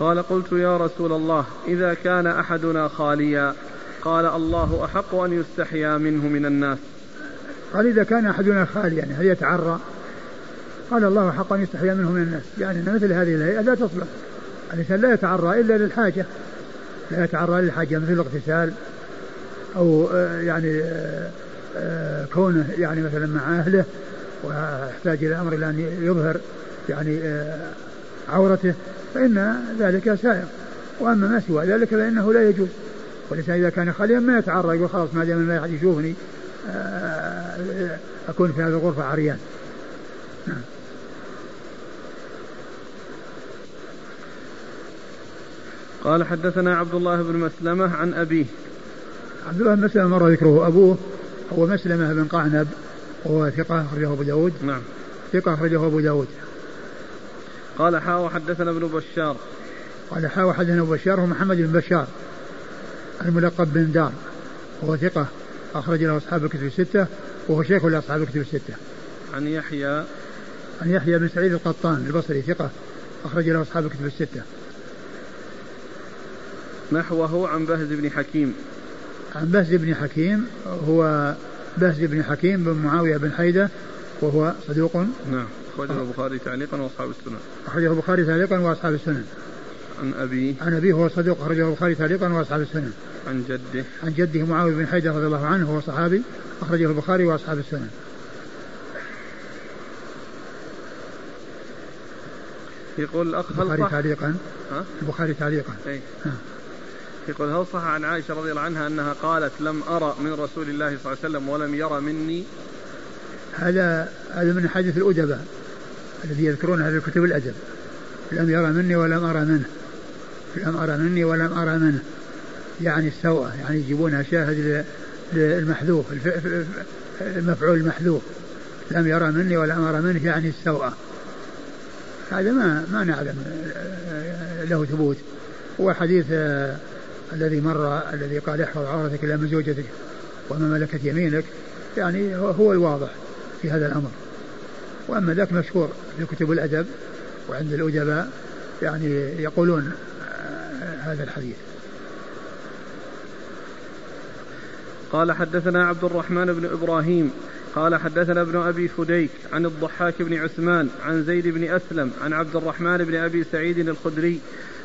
قال قلت يا رسول الله إذا كان أحدنا خاليا قال الله أحق أن يستحيا منه من الناس. قال إذا كان أحدنا خاليا يعني هل يتعرى؟ قال الله أحق أن يستحيا منه من الناس. يعني مثل هذه الهيئة لا تصلح. الإنسان لا يتعرى إلا للحاجة. لا يتعرى للحاجة مثل الاغتسال أو آه، يعني آه، آه، كونه يعني مثلا مع أهله ويحتاج إلى أمر إلى أن يظهر يعني عورته. فإن ذلك سائر وأما ما سوى ذلك فإنه لا يجوز. والإنسان إذا كان خاليا ما يتعرى يقول خلاص ما دام ما أحد يشوفني آه، أكون في هذه الغرفة عريان. نعم. قال حدثنا عبد الله بن مسلمة عن أبيه. عبد الله بن مسلمة مر ذكره أبوه. هو مسلمة بن قعنب وهو ثقة أخرجه أبو داود. نعم. ثقة أخرجه أبو داود. قال حا وحدثنا ابن بشار قال حا وحدثنا ابو بشار هو محمد بن بشار الملقب بن دار وهو ثقة أخرج له أصحاب الكتب الستة وهو شيخ لأصحاب الكتب الستة. عن يحيى عن يحيى بن سعيد القطان البصري ثقة أخرج له أصحاب الكتب الستة. نحوه عن بهز بن حكيم. عن بهز بن حكيم هو بهز بن حكيم بن معاوية بن حيدة وهو صدوق نعم أخرجه البخاري تعليقا وأصحاب السنن. أخرجه البخاري تعليقا وأصحاب السنن. عن أبيه عن أبيه هو صدوق أخرجه البخاري تعليقا وأصحاب السنن. عن جده عن جده معاوية بن حيدة رضي الله عنه وهو صحابي أخرجه البخاري وأصحاب السنن. يقول الأخ هل البخاري تعليقا ها؟ البخاري تعليقا أي. نعم. يقول هل صح عن عائشة رضي الله عنها أنها قالت لم أرى من رسول الله صلى الله عليه وسلم ولم يرى مني هذا هذا من حديث الأدباء الذي يذكرونها في كتب الأدب. لم يرى مني ولم أرى منه. لم أرى مني ولم أرى منه. يعني السوء يعني يجيبونها شاهد للمحذوف المفعول المحذوف. لم يرى مني ولم أرى منه يعني السوء هذا ما ما نعلم. له ثبوت. هو حديث آه، الذي مر الذي قال احفظ عورتك إلى من زوجتك وما ملكت يمينك. يعني هو الواضح في هذا الأمر. وأما ذاك مشهور في كتب الأدب وعند الأدباء يعني يقولون هذا الحديث. قال حدثنا عبد الرحمن بن إبراهيم قال حدثنا ابن أبي فديك عن الضحاك بن عثمان عن زيد بن أسلم عن عبد الرحمن بن أبي سعيد الخدري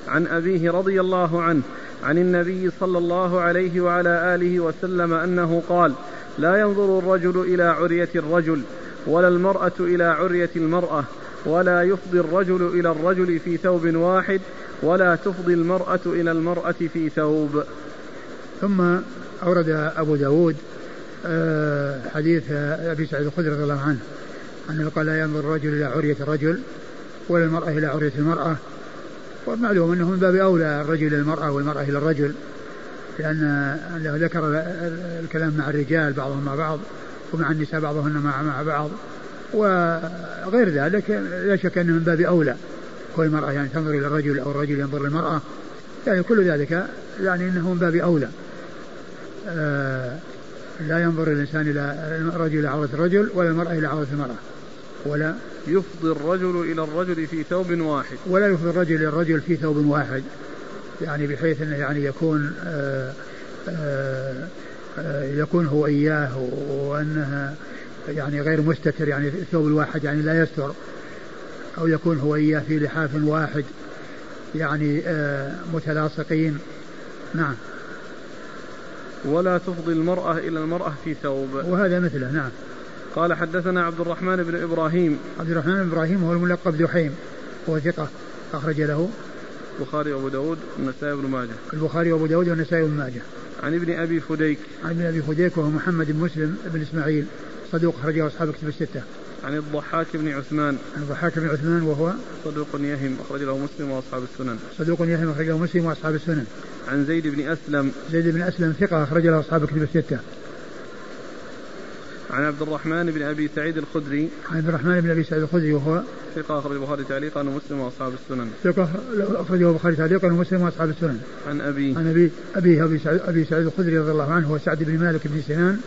عن أبيه رضي الله عنه عن النبي صلى الله عليه وعلى آله وسلم أنه قال لا ينظر الرجل إلى عرية الرجل ولا المرأة إلى عرية المرأة ولا يفضي الرجل إلى الرجل في ثوب واحد ولا تفضي المرأة إلى المرأة في ثوب. ثم أورد أبو داود آه، حديث أبي سعيد الخدري رضي الله عنه أنه قال لا ينظر الرجل إلى عرية الرجل ولا المرأة إلى عرية المرأة. ومعلوم أنه من باب أولى الرجل إلى المرأة والمرأة إلى الرجل لأن ذكر الكلام مع الرجال بعضهم مع بعض ومع النساء بعضهن مع بعض. وغير ذلك لا شك أنه من باب أولى كل المرأة يعني تنظر إلى الرجل أو الرجل ينظر للمرأة. يعني كل ذلك يعني أنه من باب أولى. آه لا ينظر الإنسان إلى الرجل إلى عورة الرجل ولا المرأة إلى عورة المرأة. ولا يفضي الرجل إلى الرجل في ثوب واحد. ولا يفضي الرجل إلى الرجل في ثوب واحد. يعني بحيث أنه يعني يكون آآ آه، آآ آه، يكون هو إياه وأنها يعني غير مستتر يعني الثوب الواحد يعني لا يستر أو يكون هو إياه في لحاف واحد يعني آه، متلاصقين. نعم. ولا تفضي المرأة إلى المرأة في ثوب. وهذا مثله نعم. قال حدثنا عبد الرحمن بن إبراهيم. عبد الرحمن بن إبراهيم هو الملقب دحيم هو ثقة أخرج له. البخاري وأبو داود والنسائي بن ماجه. البخاري وأبو داود والنسائي بن ماجه. عن ابن أبي فديك. عن ابن أبي فديك وهو محمد بن مسلم بن إسماعيل. صدوق أخرجه أصحاب كتب الستة. عن الضحاك بن عثمان. عن الضحاك بن عثمان وهو صدوق يهم أخرج له مسلم وأصحاب السنن. صدوق يهم أخرج له مسلم وأصحاب السنن. عن زيد بن أسلم. زيد بن أسلم ثقة أخرج له أصحاب كتب الستة. عن عبد الرحمن بن أبي سعيد الخدري. عن عبد الرحمن بن أبي سعيد الخدري وهو ثقة أخرج البخاري تعليقا ومسلم وأصحاب السنن. ثقة أخرجه البخاري تعليقا ومسلم وأصحاب السنن. عن أبي. عن أبي أبي أبي سعيد, أبي سعيد الخدري رضي الله عنه هو سعد بن مالك بن سنان.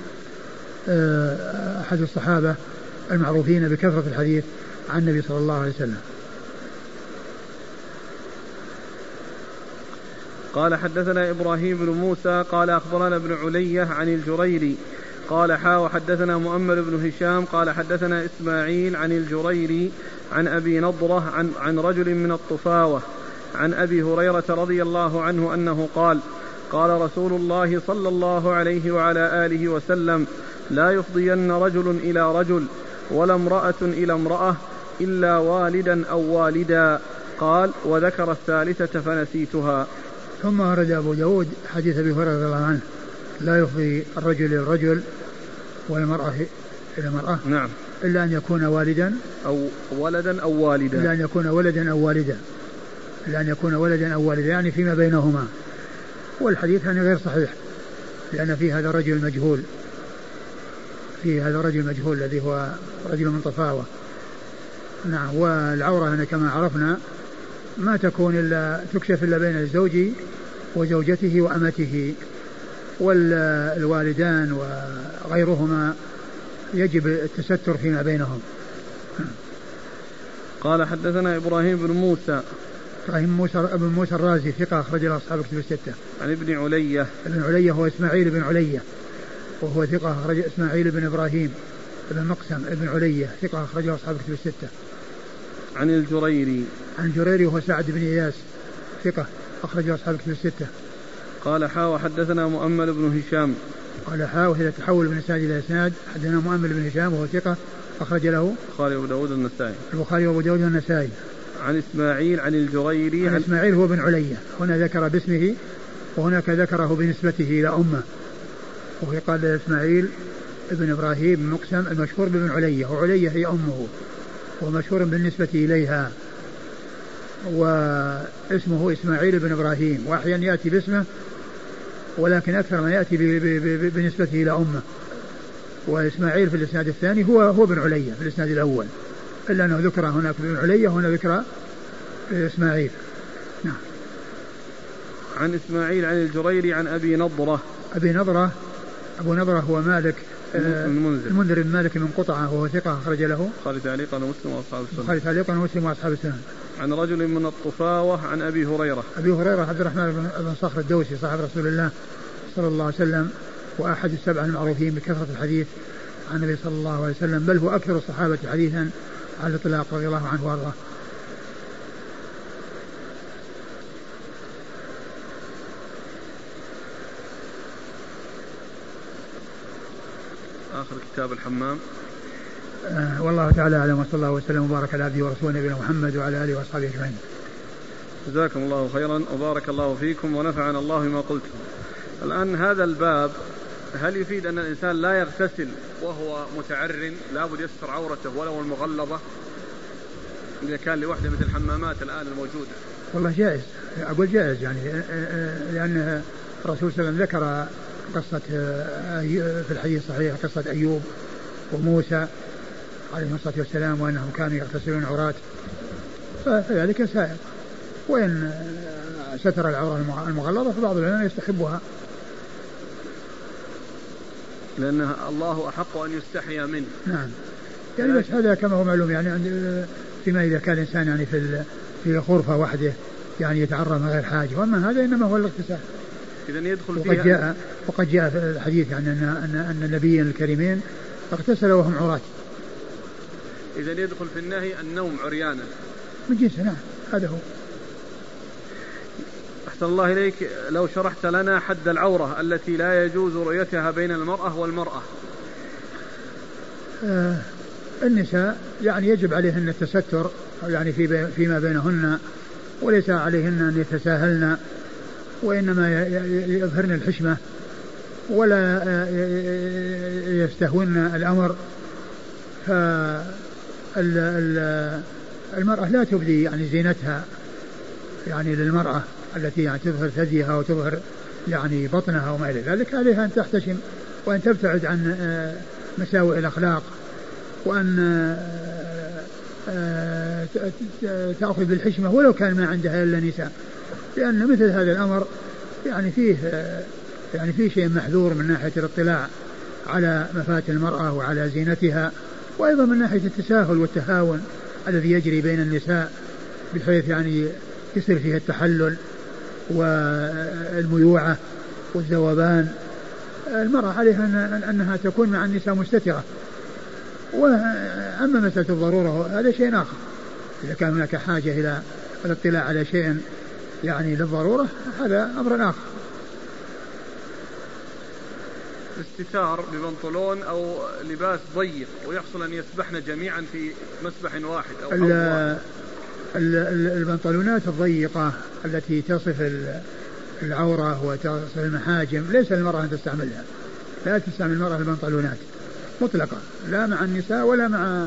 أحد الصحابة المعروفين بكثرة الحديث عن النبي صلى الله عليه وسلم. قال حدثنا إبراهيم بن موسى قال أخبرنا ابن علية عن الجريري قال حا وحدثنا مؤمل بن هشام قال حدثنا إسماعيل عن الجريري عن أبي نضرة عن, عن رجل من الطفاوة عن أبي هريرة رضي الله عنه أنه قال قال رسول الله صلى الله عليه وعلى آله وسلم لا يفضين رجل إلى رجل ولا امرأة إلى امرأة إلا والدا أو والدا. قال وذكر الثالثة فنسيتها. ثم ورد أبو داود حديث أبي هريرة رضي الله عنه لا يفضي الرجل إلى الرجل والمرأة إلى المرأة نعم. إلا أن يكون والدا أو ولدا أو والدا. إلا أن يكون ولدا أو والدا. إلا أن يكون ولدا أو والدا يعني فيما بينهما. والحديث يعني غير صحيح لأن في هذا الرجل المجهول في هذا الرجل المجهول الذي هو رجل من طفاوة نعم والعورة هنا كما عرفنا ما تكون إلا تكشف إلا بين الزوج وزوجته وأمته والوالدان وغيرهما يجب التستر فيما بينهم قال حدثنا إبراهيم بن موسى إبراهيم موسى ابن موسى الرازي ثقة أخرج له أصحاب كتب الستة. عن ابن علية. ابن علية هو إسماعيل بن علية وهو ثقة أخرج إسماعيل بن إبراهيم بن مقسم ابن علية ثقة أخرج له أصحاب كتب الستة. عن الجريري. عن الجريري وهو سعد بن إياس ثقة أخرج له أصحاب كتب الستة. قال حا وحدثنا مؤمل بن هشام. قال حا وهي تحول من إسناد إلى إسناد حدثنا مؤمل بن هشام وهو ثقة أخرج له البخاري وأبو داود النسائي. البخاري وأبو داود النسائي. عن إسماعيل عن الجريري عن, عن إسماعيل هو بن علية هنا ذكر باسمه وهناك ذكره بنسبته إلى أمة وهي قال إسماعيل ابن إبراهيم مقسم المشهور بابن علية وعلية هي أمه ومشهور بالنسبة إليها. واسمه إسماعيل بن إبراهيم وأحيانا يأتي باسمه ولكن أكثر ما يأتي بنسبته إلى أمه. وإسماعيل في الإسناد الثاني هو هو بن علية في الإسناد الأول إلا أنه ذكر هناك بن علية وهنا ذكر إسماعيل. نعم. عن إسماعيل عن الجريري عن أبي نضرة. أبي نضرة أبو نضرة هو مالك آه، المنذر المنذر بن مالك من قطعة وهو ثقة أخرج له. خالد تعليقا مسلم وأصحاب السنة. خالد تعليقا مسلم وأصحاب السنة. عن رجل من الطفاوة عن أبي هريرة. أبي هريرة عبد الرحمن بن صخر الدوسي صاحب رسول الله صلى الله عليه وسلم وأحد السبع المعروفين بكثرة الحديث عن النبي صلى الله عليه وسلم بل هو أكثر الصحابة حديثا على الإطلاق رضي الله عنه وأرضاه. آخر كتاب الحمام. آه والله تعالى أعلم وصلى الله وسلم وبارك على عبده ورسوله نبينا محمد وعلى آله وأصحابه أجمعين. جزاكم الله خيرا وبارك الله فيكم ونفعنا الله بما قلتم الآن هذا الباب هل يفيد أن الإنسان لا يغتسل وهو متعر لابد يستر عورته ولو المغلظة؟ إذا كان لوحدة مثل الحمامات الآن الموجودة. والله جائز أقول جائز يعني لأن الرسول صلى الله عليه وسلم ذكر قصة في الحديث الصحيح قصة أيوب وموسى عليهم الصلاة والسلام وأنهم كانوا يغتسلون عورات فذلك سائر وإن ستر العورة المغلظة فبعض العلماء يستحبها. لأن الله أحق أن يستحيا منه. نعم. يعني بس هذا كما هو معلوم يعني فيما إذا كان الإنسان يعني في في غرفة وحده يعني يتعرض من غير حاجة. وأما هذا إنما هو الاغتسال. إذا يدخل وقد جاء وقد جاء في الحديث يعني أن أن أن النبيين الكريمين اغتسلوا وهم عراة. إذا يدخل في النهي النوم عريانا. من جنسه نعم هذا هو. أحسن الله إليك لو شرحت لنا حد العورة التي لا يجوز رؤيتها بين المرأة والمرأة آه النساء يعني يجب عليهن التستر يعني في فيما بينهن وليس عليهن أن يتساهلن وإنما يظهرن الحشمة ولا يستهون الأمر. فالمرأة لا تبدي يعني زينتها يعني للمرأة التي يعني تظهر ثديها وتظهر يعني بطنها وما إلى ذلك عليها أن تحتشم وأن تبتعد عن آه، مساوئ الأخلاق وأن آه، آه، تأخذ بالحشمة ولو كان ما عندها إلا نساء لأن مثل هذا الأمر يعني فيه يعني فيه شيء محذور من ناحية الاطلاع على مفاتن المرأة وعلى زينتها وأيضا من ناحية التساهل والتهاون الذي يجري بين النساء بحيث يعني يصير فيها التحلل والميوعة والذوبان. المرأة عليها أنها تكون مع النساء مستترة. وأما مسألة الضرورة هذا شيء آخر. إذا كان هناك حاجة إلى الاطلاع على شيء يعني للضرورة هذا أمر آخر. استتار ببنطلون أو لباس ضيق ويحصل أن يسبحن جميعا في مسبح واحد أو, أو البنطلونات الضيقة التي تصف العورة وتصف المحاجم ليس للمرأة أن تستعملها لا تستعمل المرأة البنطلونات مطلقا لا مع النساء ولا مع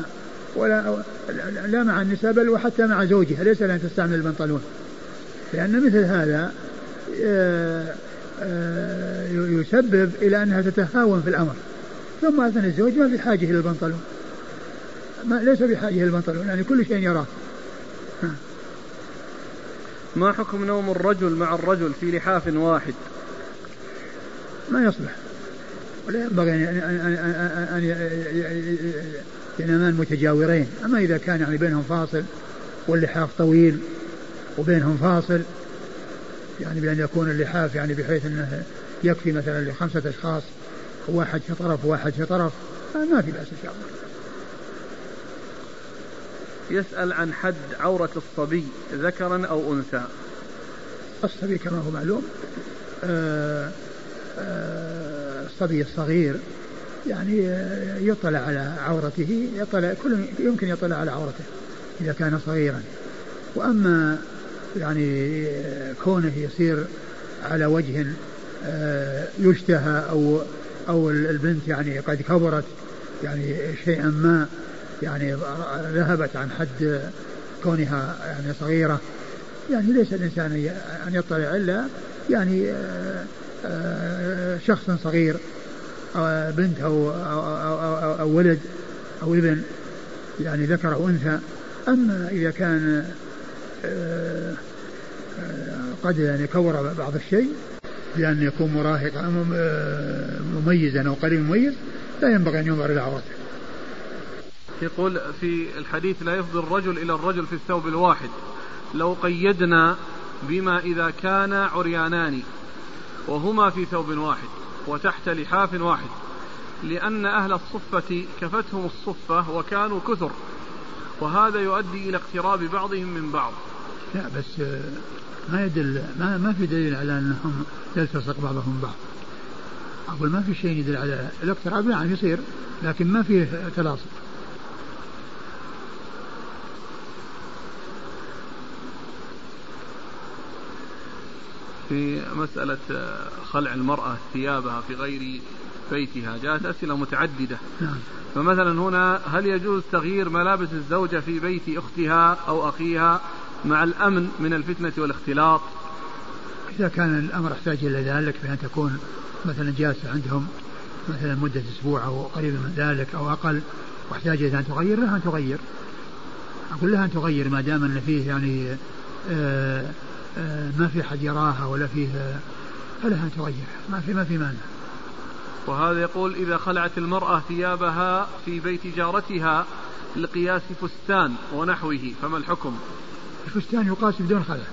ولا لا مع النساء بل وحتى مع زوجها ليس لها أن تستعمل البنطلون. لأن مثل هذا آه، آه، يسبب إلى أنها تتهاون في الأمر ثم أثنى الزوج ما في حاجة إلى البنطلون ما ليس بحاجة إلى البنطلون يعني كل شيء يراه ما حكم نوم الرجل مع الرجل في لحاف واحد ما يصلح ولا ينبغي أن أن ينامان متجاورين أما إذا كان يعني بينهم فاصل واللحاف طويل وبينهم فاصل يعني بأن يكون اللحاف يعني بحيث أنه يكفي مثلا لخمسة أشخاص واحد في طرف وواحد في طرف ما في بأس إن شاء الله. يسأل عن حد عورة الصبي ذكرا أو أنثى؟ الصبي كما هو معلوم آه، آه، الصبي الصغير يعني آه، يطلع على عورته يطلع كل يمكن يطلع على عورته إذا كان صغيرا. وأما يعني كونه يصير على وجه يشتهى أو أو البنت يعني قد كبرت يعني شيئا ما يعني ذهبت عن حد كونها يعني صغيرة. يعني ليس الإنسان أن يطلع إلا يعني آه، آه، شخص صغير أو بنت أو, أو, أو, أو, أو ولد أو ابن يعني ذكر أو أنثى. أما إذا كان آه، قد يعني كور بعض الشيء بأن يكون مراهقا مميزا أو قريب مميز لا ينبغي أن ينظر إلى عورته. يقول في الحديث لا يفضي الرجل إلى الرجل في الثوب الواحد. لو قيدنا بما إذا كان عريانان وهما في ثوب واحد وتحت لحاف واحد لأن أهل الصفة كفتهم الصفة وكانوا كثر وهذا يؤدي إلى اقتراب بعضهم من بعض. لا بس ما يدل ما, ما في دليل على أنهم يلتصق بعضهم بعض أقول ما في شيء يدل على الاقتراب نعم يصير لكن ما فيه تلاصق. في مسألة خلع المرأة ثيابها في غير بيتها جاءت أسئلة متعددة. نعم. فمثلا هنا هل يجوز تغيير ملابس الزوجة في بيت أختها أو أخيها؟ مع الأمن من الفتنة والاختلاط. إذا كان الأمر يحتاج إلى ذلك بأن تكون مثلا جالسة عندهم مثلا مدة أسبوع أو قريب من ذلك أو أقل واحتاج إلى أن تغير لها أن تغير. أقول لها أن تغير ما دام أن فيه يعني آه آه، ما في حد يراها ولا فيه فلها أن تغير. ما في ما في مانع. وهذا يقول إذا خلعت المرأة ثيابها في بيت جارتها لقياس فستان ونحوه فما الحكم؟ الفستان يقاس بدون خلع.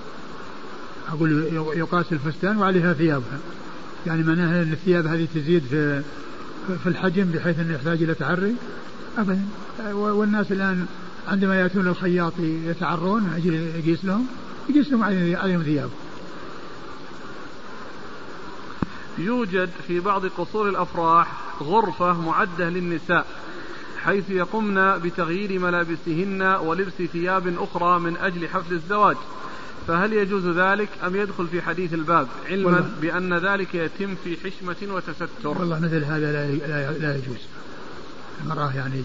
أقول يقاس الفستان وعليها ثيابها يعني معناها أن الثياب هذه تزيد في في الحجم بحيث أنه يحتاج إلى تعري. أبدا. والناس الآن عندما يأتون الخياط يتعرون أجل يقيس لهم يقيس لهم عليهم ثياب. يوجد في بعض قصور الأفراح غرفة معدة للنساء. حيث يقمن بتغيير ملابسهن ولبس ثياب أخرى من أجل حفل الزواج. فهل يجوز ذلك أم يدخل في حديث الباب علما بأن ذلك يتم في حشمة وتستر؟ والله مثل هذا لا, لا, لا يجوز. المرأة يعني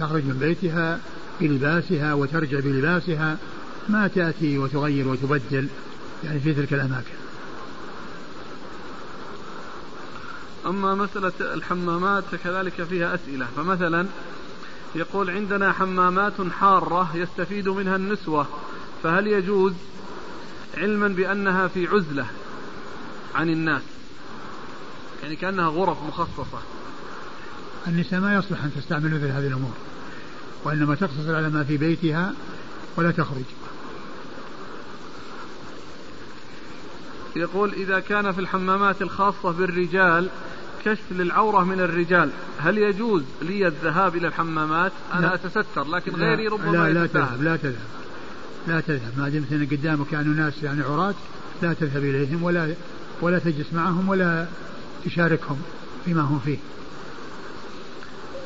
تخرج من بيتها بلباسها وترجع بلباسها ما تأتي وتغير وتبدل يعني في تلك الأماكن. أما مسألة الحمامات فكذلك فيها أسئلة. فمثلا يقول عندنا حمامات حارة يستفيد منها النسوة فهل يجوز علما بأنها في عزلة عن الناس؟ يعني كأنها غرف مخصصة. النساء ما يصلح أن تستعمل مثل هذه الأمور وإنما تقتصر على ما في بيتها ولا تخرج. يقول إذا كان في الحمامات الخاصة بالرجال كشف للعورة من الرجال. هل يجوز لي الذهاب إلى الحمامات؟ أنا لا. أتستر لكن لا. غيري ربما لا لا تذهب لا تذهب. لا تذهب. ما دمت أن قدامك كانوا ناس يعني عراة لا تذهب إليهم ولا ولا تجلس معهم ولا تشاركهم فيما هم فيه.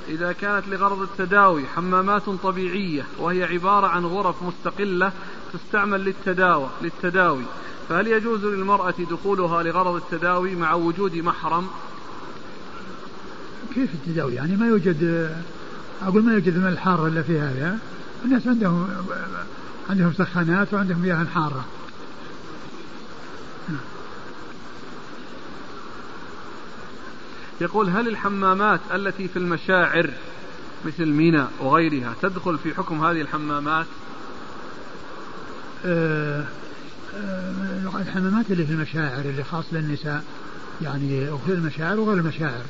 إذا كانت لغرض التداوي حمامات طبيعية وهي عبارة عن غرف مستقلة تستعمل للتداوى للتداوي. فهل يجوز للمرأة دخولها لغرض التداوي مع وجود محرم؟ كيف التداوي يعني ما يوجد أقول ما يوجد الماء الحار إلا في هذا. الناس عندهم عندهم سخانات وعندهم مياه حارة. يقول هل الحمامات التي في المشاعر مثل منى وغيرها تدخل في حكم هذه الحمامات؟ أه أه الحمامات اللي في المشاعر اللي خاص للنساء يعني وفي المشاعر وغير المشاعر.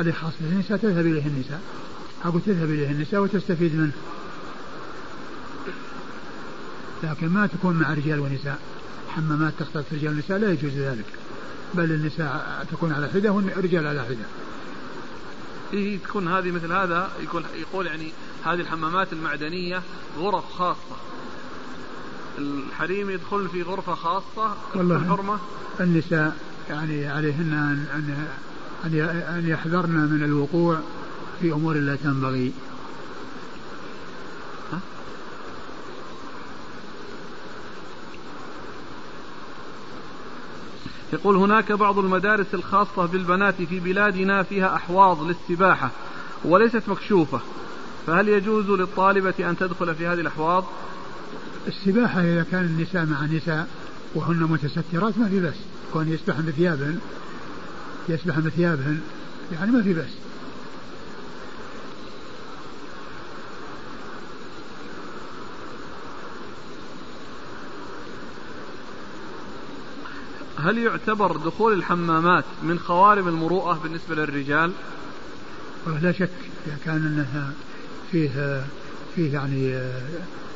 اللي خاص للنساء تذهب إليه النساء. أقول تذهب إليه النساء وتستفيد منه. لكن ما تكون مع رجال ونساء. حمامات تختلط رجال ونساء لا يجوز ذلك. بل النساء تكون على حدة والرجال على حدة إيه تكون هذه مثل هذا يكون يقول يعني هذه الحمامات المعدنية غرف خاصة. الحريم يدخل في غرفة خاصة والله الحرمة النساء يعني عليهن أن أن أن يحذرن من الوقوع في أمور لا تنبغي. يقول هناك بعض المدارس الخاصة بالبنات في بلادنا فيها أحواض للسباحة وليست مكشوفة. فهل يجوز للطالبة أن تدخل في هذه الأحواض؟ السباحة إذا كان النساء مع نساء وهن متسترات ما في بس كون يسبحن بثيابهن يسبحن بثيابهن يعني ما في بس هل يعتبر دخول الحمامات من خوارم المروءة بالنسبة للرجال؟ لا شك إذا كان أنها فيه فيه يعني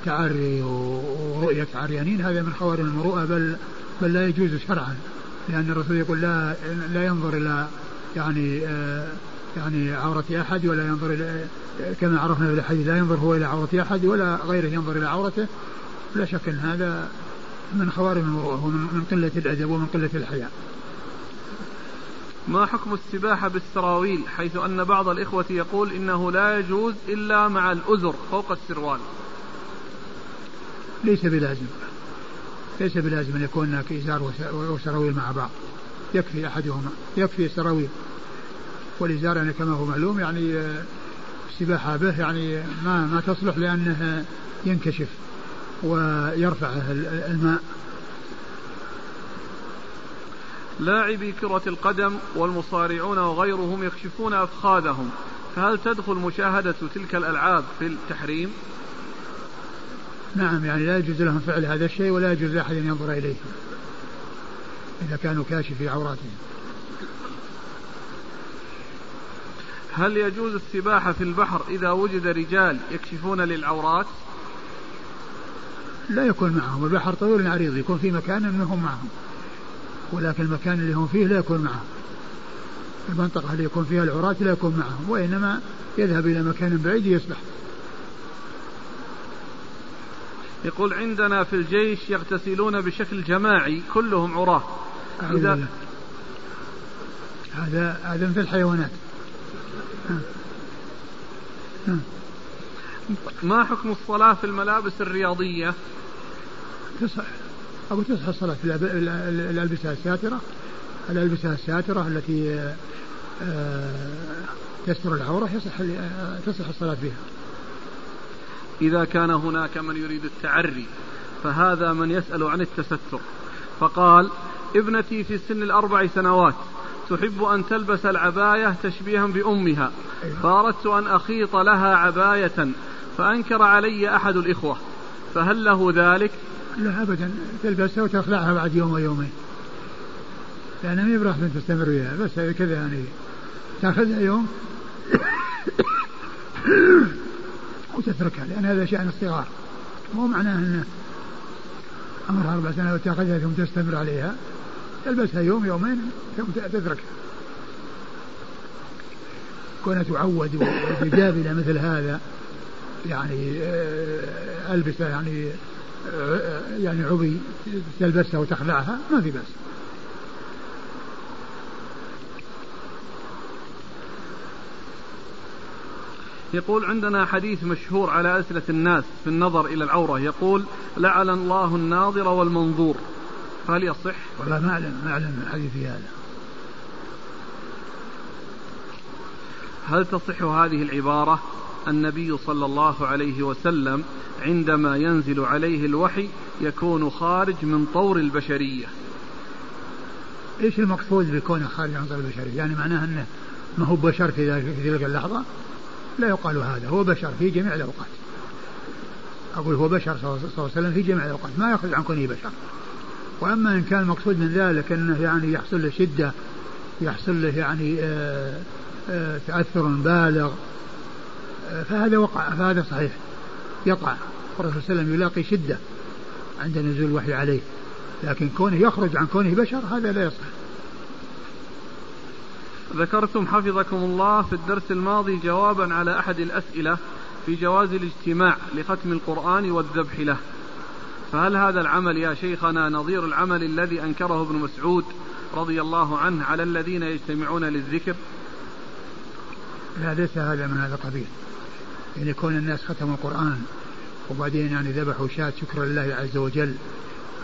تعري ورؤية عريانين هذا من خوارم المروءة بل بل لا يجوز شرعا لأن الرسول يقول لا لا ينظر إلى يعني يعني عورة أحد ولا ينظر إلى كما عرفنا في الحديث لا ينظر هو إلى عورة أحد ولا غيره ينظر إلى عورته. لا شك أن هذا من خوارم المروءة ومن قلة الأدب ومن قلة الحياء ما حكم السباحة بالسراويل؟ حيث أن بعض الإخوة يقول إنه لا يجوز إلا مع الأزر فوق السروال. ليس بلازم. ليس بلازم أن يكون هناك إزار وسراويل مع بعض. يكفي أحدهما يكفي السراويل والإزار يعني كما هو معلوم يعني السباحة به يعني ما ما تصلح لأنه ينكشف ويرفع الماء. لاعبي كرة القدم والمصارعون وغيرهم يكشفون أفخاذهم. فهل تدخل مشاهدة تلك الألعاب في التحريم؟ نعم يعني لا يجوز لهم فعل هذا الشيء ولا يجوز لأحد أن ينظر إليهم إذا كانوا كاشفي عوراتهم. هل يجوز السباحة في البحر إذا وجد رجال يكشفون للعورات؟ لا يكون معهم البحر طويل عريض يكون في مكان منهم معهم ولكن المكان اللي هم فيه لا يكون معهم. المنطقة اللي يكون فيها العراة لا يكون معهم وإنما يذهب إلى مكان بعيد يسبح. يقول عندنا في الجيش يغتسلون بشكل جماعي كلهم عراة. إذا هذا هذا مثل الحيوانات. ما حكم الصلاة في الملابس الرياضية؟ تصح أقول تصح الصلاة. في الألبسة الساترة الألبسة الساترة التي آه، تستر العورة يصح تصح الصلاة بها. إذا كان هناك من يريد التعري فهذا من يسأل عن التستر. فقال ابنتي في سن الأربع سنوات تحب أن تلبس العباية تشبيها بأمها. فأردت أن أخيط لها عباية فأنكر علي أحد الإخوة. فهل له ذلك؟ لا أبدا. تلبسها وتخلعها بعد يوم ويومين. لأنها ما براح تستمر بها بس كذا يعني. تأخذها يوم. وتتركها لأن هذا شأن الصغار. مو معناه أنه عمرها أربع سنوات تاخذها ثم تستمر عليها. تلبسها يوم يومين ثم تتركها. كونها تعود وتجاب إلى مثل هذا يعني آه، ألبسة يعني آه، يعني عبي تلبسها وتخلعها ما في بأس. يقول عندنا حديث مشهور على أسئلة الناس في النظر إلى العورة. يقول لعن الله الناظر والمنظور. هل يصح؟ والله ما أعلم ما أعلم الحديث هذا. هل تصح هذه العبارة؟ النبي صلى الله عليه وسلم عندما ينزل عليه الوحي يكون خارج من طور البشرية. إيش المقصود بكونه خارج عن طور البشرية؟ يعني معناه أنه ما هو بشر في ذلك في تلك اللحظة؟ لا يقال هذا هو بشر في جميع الأوقات. أقول هو بشر صلى الله عليه وسلم في جميع الأوقات ما يخرج عن كونه بشر. وأما إن كان المقصود من ذلك أنه يعني يحصل له شدة يحصل له يعني آآ آآ تأثر بالغ فهذا وقع فهذا صحيح. يقع. الرسول صلى الله عليه وسلم يلاقي شدة عند نزول الوحي عليه لكن كونه يخرج عن كونه بشر هذا لا يصح. ذكرتم حفظكم الله في الدرس الماضي جوابا على أحد الأسئلة في جواز الاجتماع لختم القرآن والذبح له. فهل هذا العمل يا شيخنا نظير العمل الذي أنكره ابن مسعود رضي الله عنه على الذين يجتمعون للذكر؟ لا ليس هذا من هذا القبيل. يعني كون الناس ختموا القرآن وبعدين يعني ذبحوا شاة شكرا لله عز وجل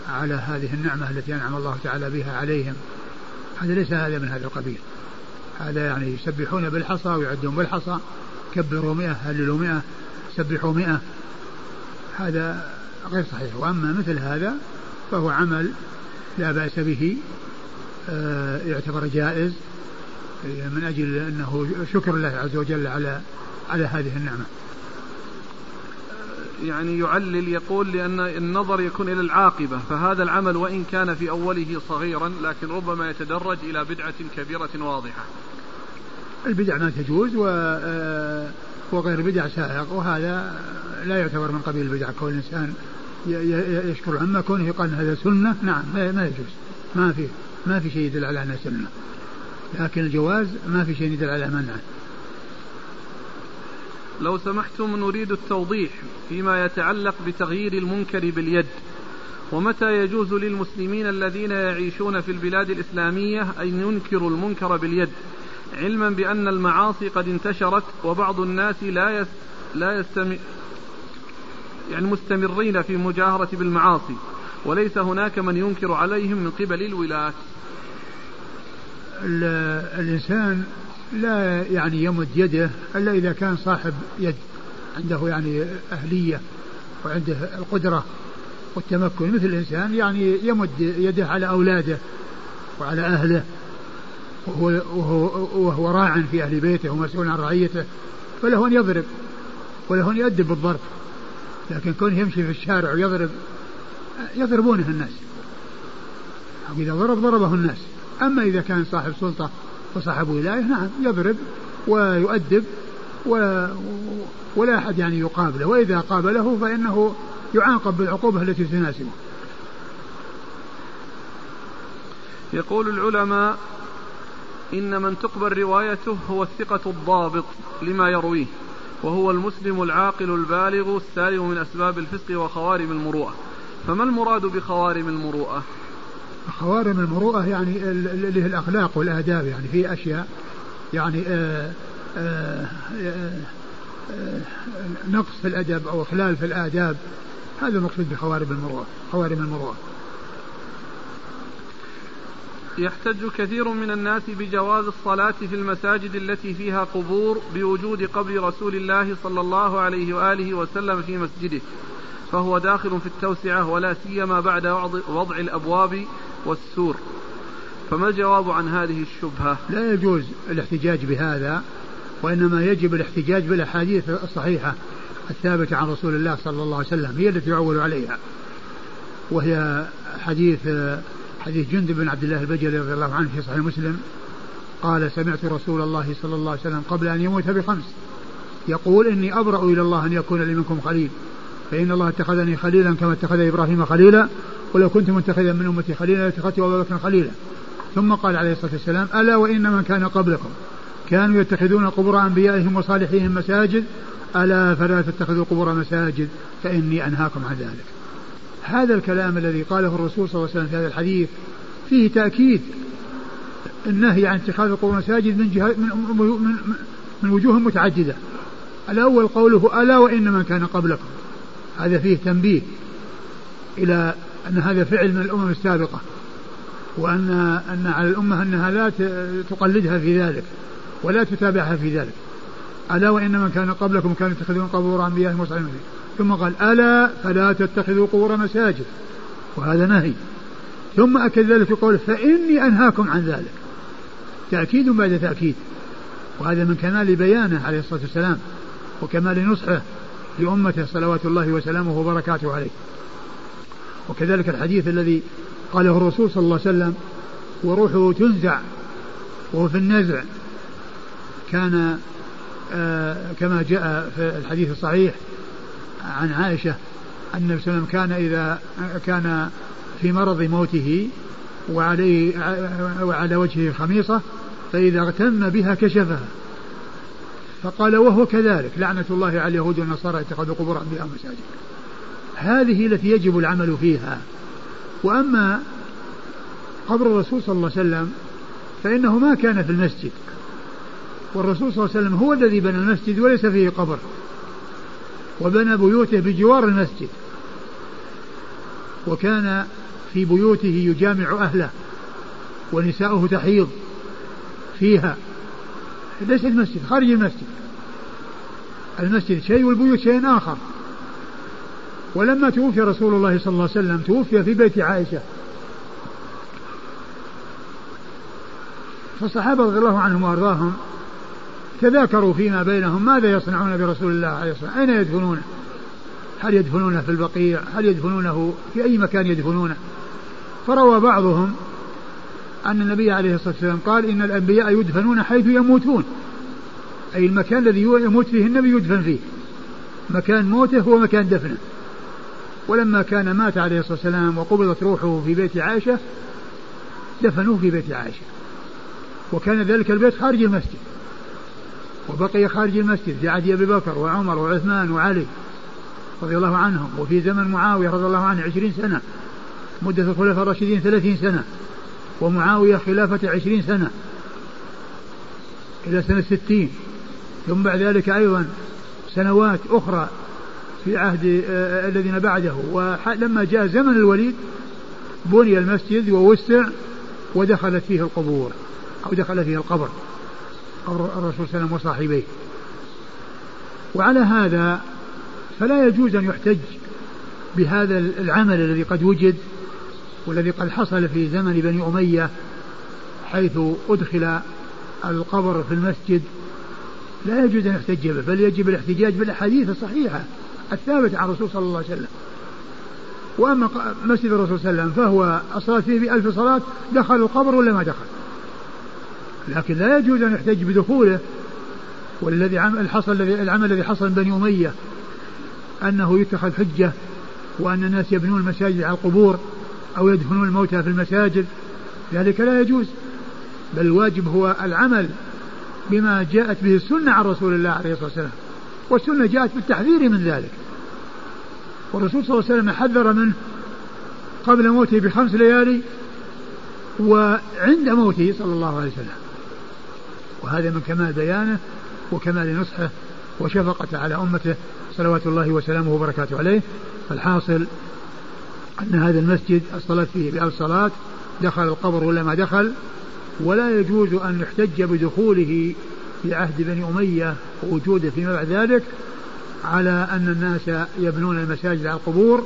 على هذه النعمة التي أنعم الله تعالى بها عليهم. هذا ليس هذا من هذا القبيل. هذا يعني يسبحون بالحصى ويعدون بالحصى كبروا مئة هللوا مئة سبحوا مئة. هذا غير صحيح. وأما مثل هذا فهو عمل لا بأس به آه، يعتبر جائز من أجل أنه شكر الله عز وجل على على هذه النعمة. يعني يعلل يقول لأن النظر يكون إلى العاقبة فهذا العمل وإن كان في أوله صغيرا لكن ربما يتدرج إلى بدعة كبيرة واضحة. البدع ما تجوز و آه، وغير بدع سائق وهذا لا يعتبر من قبيل البدع. كون الإنسان يشكر أما كونه يقال هذا سنة نعم ما يجوز. ما في ما في شيء يدل على أنها سنة. لكن الجواز ما في شيء يدل على منعه لو سمحتم نريد التوضيح فيما يتعلق بتغيير المنكر باليد. ومتى يجوز للمسلمين الذين يعيشون في البلاد الإسلامية أن ينكروا المنكر باليد؟ علما بأن المعاصي قد انتشرت وبعض الناس لا يس لا يستمر يعني مستمرين في مجاهرة بالمعاصي. وليس هناك من ينكر عليهم من قبل الولاة. الإنسان لا يعني يمد يده إلا إذا كان صاحب يد عنده يعني أهلية وعنده القدرة والتمكن. مثل الإنسان يعني يمد يده على أولاده وعلى أهله وهو, وهو, وهو راع في أهل بيته ومسؤول عن رعيته فله أن يضرب وله أن يؤدب بالضرب لكن كونه يمشي في الشارع ويضرب يضربونه الناس. إذا ضرب ضربه الناس. أما إذا كان صاحب سلطة وصاحب ولاية نعم يضرب ويؤدب و ولا أحد يعني يقابله وإذا قابله فإنه يعاقب بالعقوبة التي تناسبه. يقول العلماء إن من تقبل روايته هو الثقة الضابط لما يرويه وهو المسلم العاقل البالغ السالم من أسباب الفسق وخوارم المروءة. فما المراد بخوارم المروءة؟ خوارم المروءة يعني اللي هي الأخلاق والآداب يعني في أشياء يعني آآ آآ آآ نقص في الأدب أو إخلال في الآداب. هذا المقصود بخوارم المروءة خوارم المروءة. يحتج كثير من الناس بجواز الصلاة في المساجد التي فيها قبور بوجود قبر رسول الله صلى الله عليه وآله وسلم في مسجده فهو داخل في التوسعة ولا سيما بعد وضع الأبواب والسور. فما الجواب عن هذه الشبهة؟ لا يجوز الاحتجاج بهذا وإنما يجب الاحتجاج بالأحاديث الصحيحة الثابتة عن رسول الله صلى الله عليه وسلم هي التي يعول عليها. وهي حديث حديث جندب بن عبد الله البجلي رضي الله عنه في صحيح مسلم. قال سمعت رسول الله صلى الله عليه وسلم قبل أن يموت بخمس يقول إني أبرأ إلى الله أن يكون لي منكم خليل فإن الله اتخذني خليلا كما اتخذ إبراهيم خليلا. ولو كنت متخذا من أمتي خليلا لاتخذت أبا بكر خليلا. ثم قال عليه الصلاة والسلام ألا وإن من كان قبلكم كانوا يتخذون قبور أنبيائهم وصالحيهم مساجد ألا فلا تتخذوا قبور مساجد فإني أنهاكم عن ذلك. هذا الكلام الذي قاله الرسول صلى الله عليه وسلم في هذا الحديث فيه تأكيد النهي عن اتخاذ القبور مساجد من جهة من, من, من وجوه متعددة. الأول قوله ألا وإن من كان قبلكم هذا فيه تنبيه إلى أن هذا فعل من الأمم السابقة وأن أن على الأمة أنها لا تقلدها في ذلك ولا تتابعها في ذلك. ألا وإن من كان قبلكم كانوا يتخذون قبور أنبياء مصعبين ثم قال ألا فلا تتخذوا قبور مساجد وهذا نهي. ثم أكد ذلك في قوله فإني أنهاكم عن ذلك. تأكيد بعد تأكيد. وهذا من كمال بيانه عليه الصلاة والسلام وكمال نصحه لأمته صلوات الله وسلامه وبركاته عليه. وكذلك الحديث الذي قاله الرسول صلى الله عليه وسلم وروحه تنزع وهو في النزع. كان آه كما جاء في الحديث الصحيح عن عائشة أن النبي صلى الله عليه وسلم كان إذا كان في مرض موته وعليه وعلى وجهه خميصة فإذا اغتم بها كشفها. فقال وهو كذلك لعنة الله على اليهود والنصارى اتخذوا قبور أنبياء مساجد هذه التي يجب العمل فيها. وأما قبر الرسول صلى الله عليه وسلم فإنه ما كان في المسجد. والرسول صلى الله عليه وسلم هو الذي بنى المسجد وليس فيه قبر. وبنى بيوته بجوار المسجد. وكان في بيوته يجامع أهله ونساؤه تحيض فيها. ليس المسجد خارج المسجد. المسجد شيء والبيوت شيء آخر. ولما توفي رسول الله صلى الله عليه وسلم توفي في بيت عائشة. فالصحابة رضي الله عنهم وأرضاهم تذاكروا فيما بينهم ماذا يصنعون برسول الله عليه الصلاة والسلام؟ أين يدفنونه؟ هل يدفنونه في البقيع؟ هل يدفنونه في أي مكان يدفنونه؟ فروى بعضهم أن النبي عليه الصلاة والسلام قال إن الأنبياء يدفنون حيث يموتون. أي المكان الذي يموت فيه النبي يدفن فيه. مكان موته هو مكان دفنه. ولما كان مات عليه الصلاة والسلام وقبضت روحه في بيت عائشة دفنوه في بيت عائشة. وكان ذلك البيت خارج المسجد. وبقي خارج المسجد في عهد أبي بكر وعمر وعثمان وعلي رضي الله عنهم وفي زمن معاوية رضي الله عنه عشرين سنة مدة الخلفاء الراشدين ثلاثين سنة ومعاوية خلافة عشرين سنة إلى سنة ستين ثم بعد ذلك أيضا سنوات أخرى في عهد آه، الذين بعده. ولما جاء زمن الوليد بني المسجد ووسع ودخلت فيه القبور أو دخل فيه القبر قبر الرسول صلى الله عليه وسلم وصاحبيه. وعلى هذا فلا يجوز أن يحتج بهذا العمل الذي قد وجد والذي قد حصل في زمن بني أمية حيث أدخل القبر في المسجد. لا يجوز أن يحتج به بل يجب الاحتجاج بالأحاديث الصحيحة. الثابتة عن الرسول صلى الله عليه وسلم. وأما مسجد الرسول صلى الله عليه وسلم فهو الصلاة فيه بألف صلاة دخل القبر ولا ما دخل؟ لكن لا يجوز أن يحتج بدخوله. والذي الحصل الذي العمل الذي حصل بني أمية أنه يتخذ حجة وأن الناس يبنون المساجد على القبور أو يدفنون الموتى في المساجد. ذلك لا يجوز. بل الواجب هو العمل بما جاءت به السنة عن رسول الله عليه الصلاة والسلام. والسنة جاءت بالتحذير من ذلك. والرسول صلى الله عليه وسلم حذر منه قبل موته بخمس ليالي وعند موته صلى الله عليه وسلم. وهذا من كمال بيانه وكمال نصحه وشفقته على أمته صلوات الله وسلامه وبركاته عليه. فالحاصل أن هذا المسجد الصلاة فيه بألف صلاة دخل القبر ولا ما دخل؟ ولا يجوز أن يحتج بدخوله في عهد بني أمية ووجوده فيما بعد ذلك. على أن الناس يبنون المساجد على القبور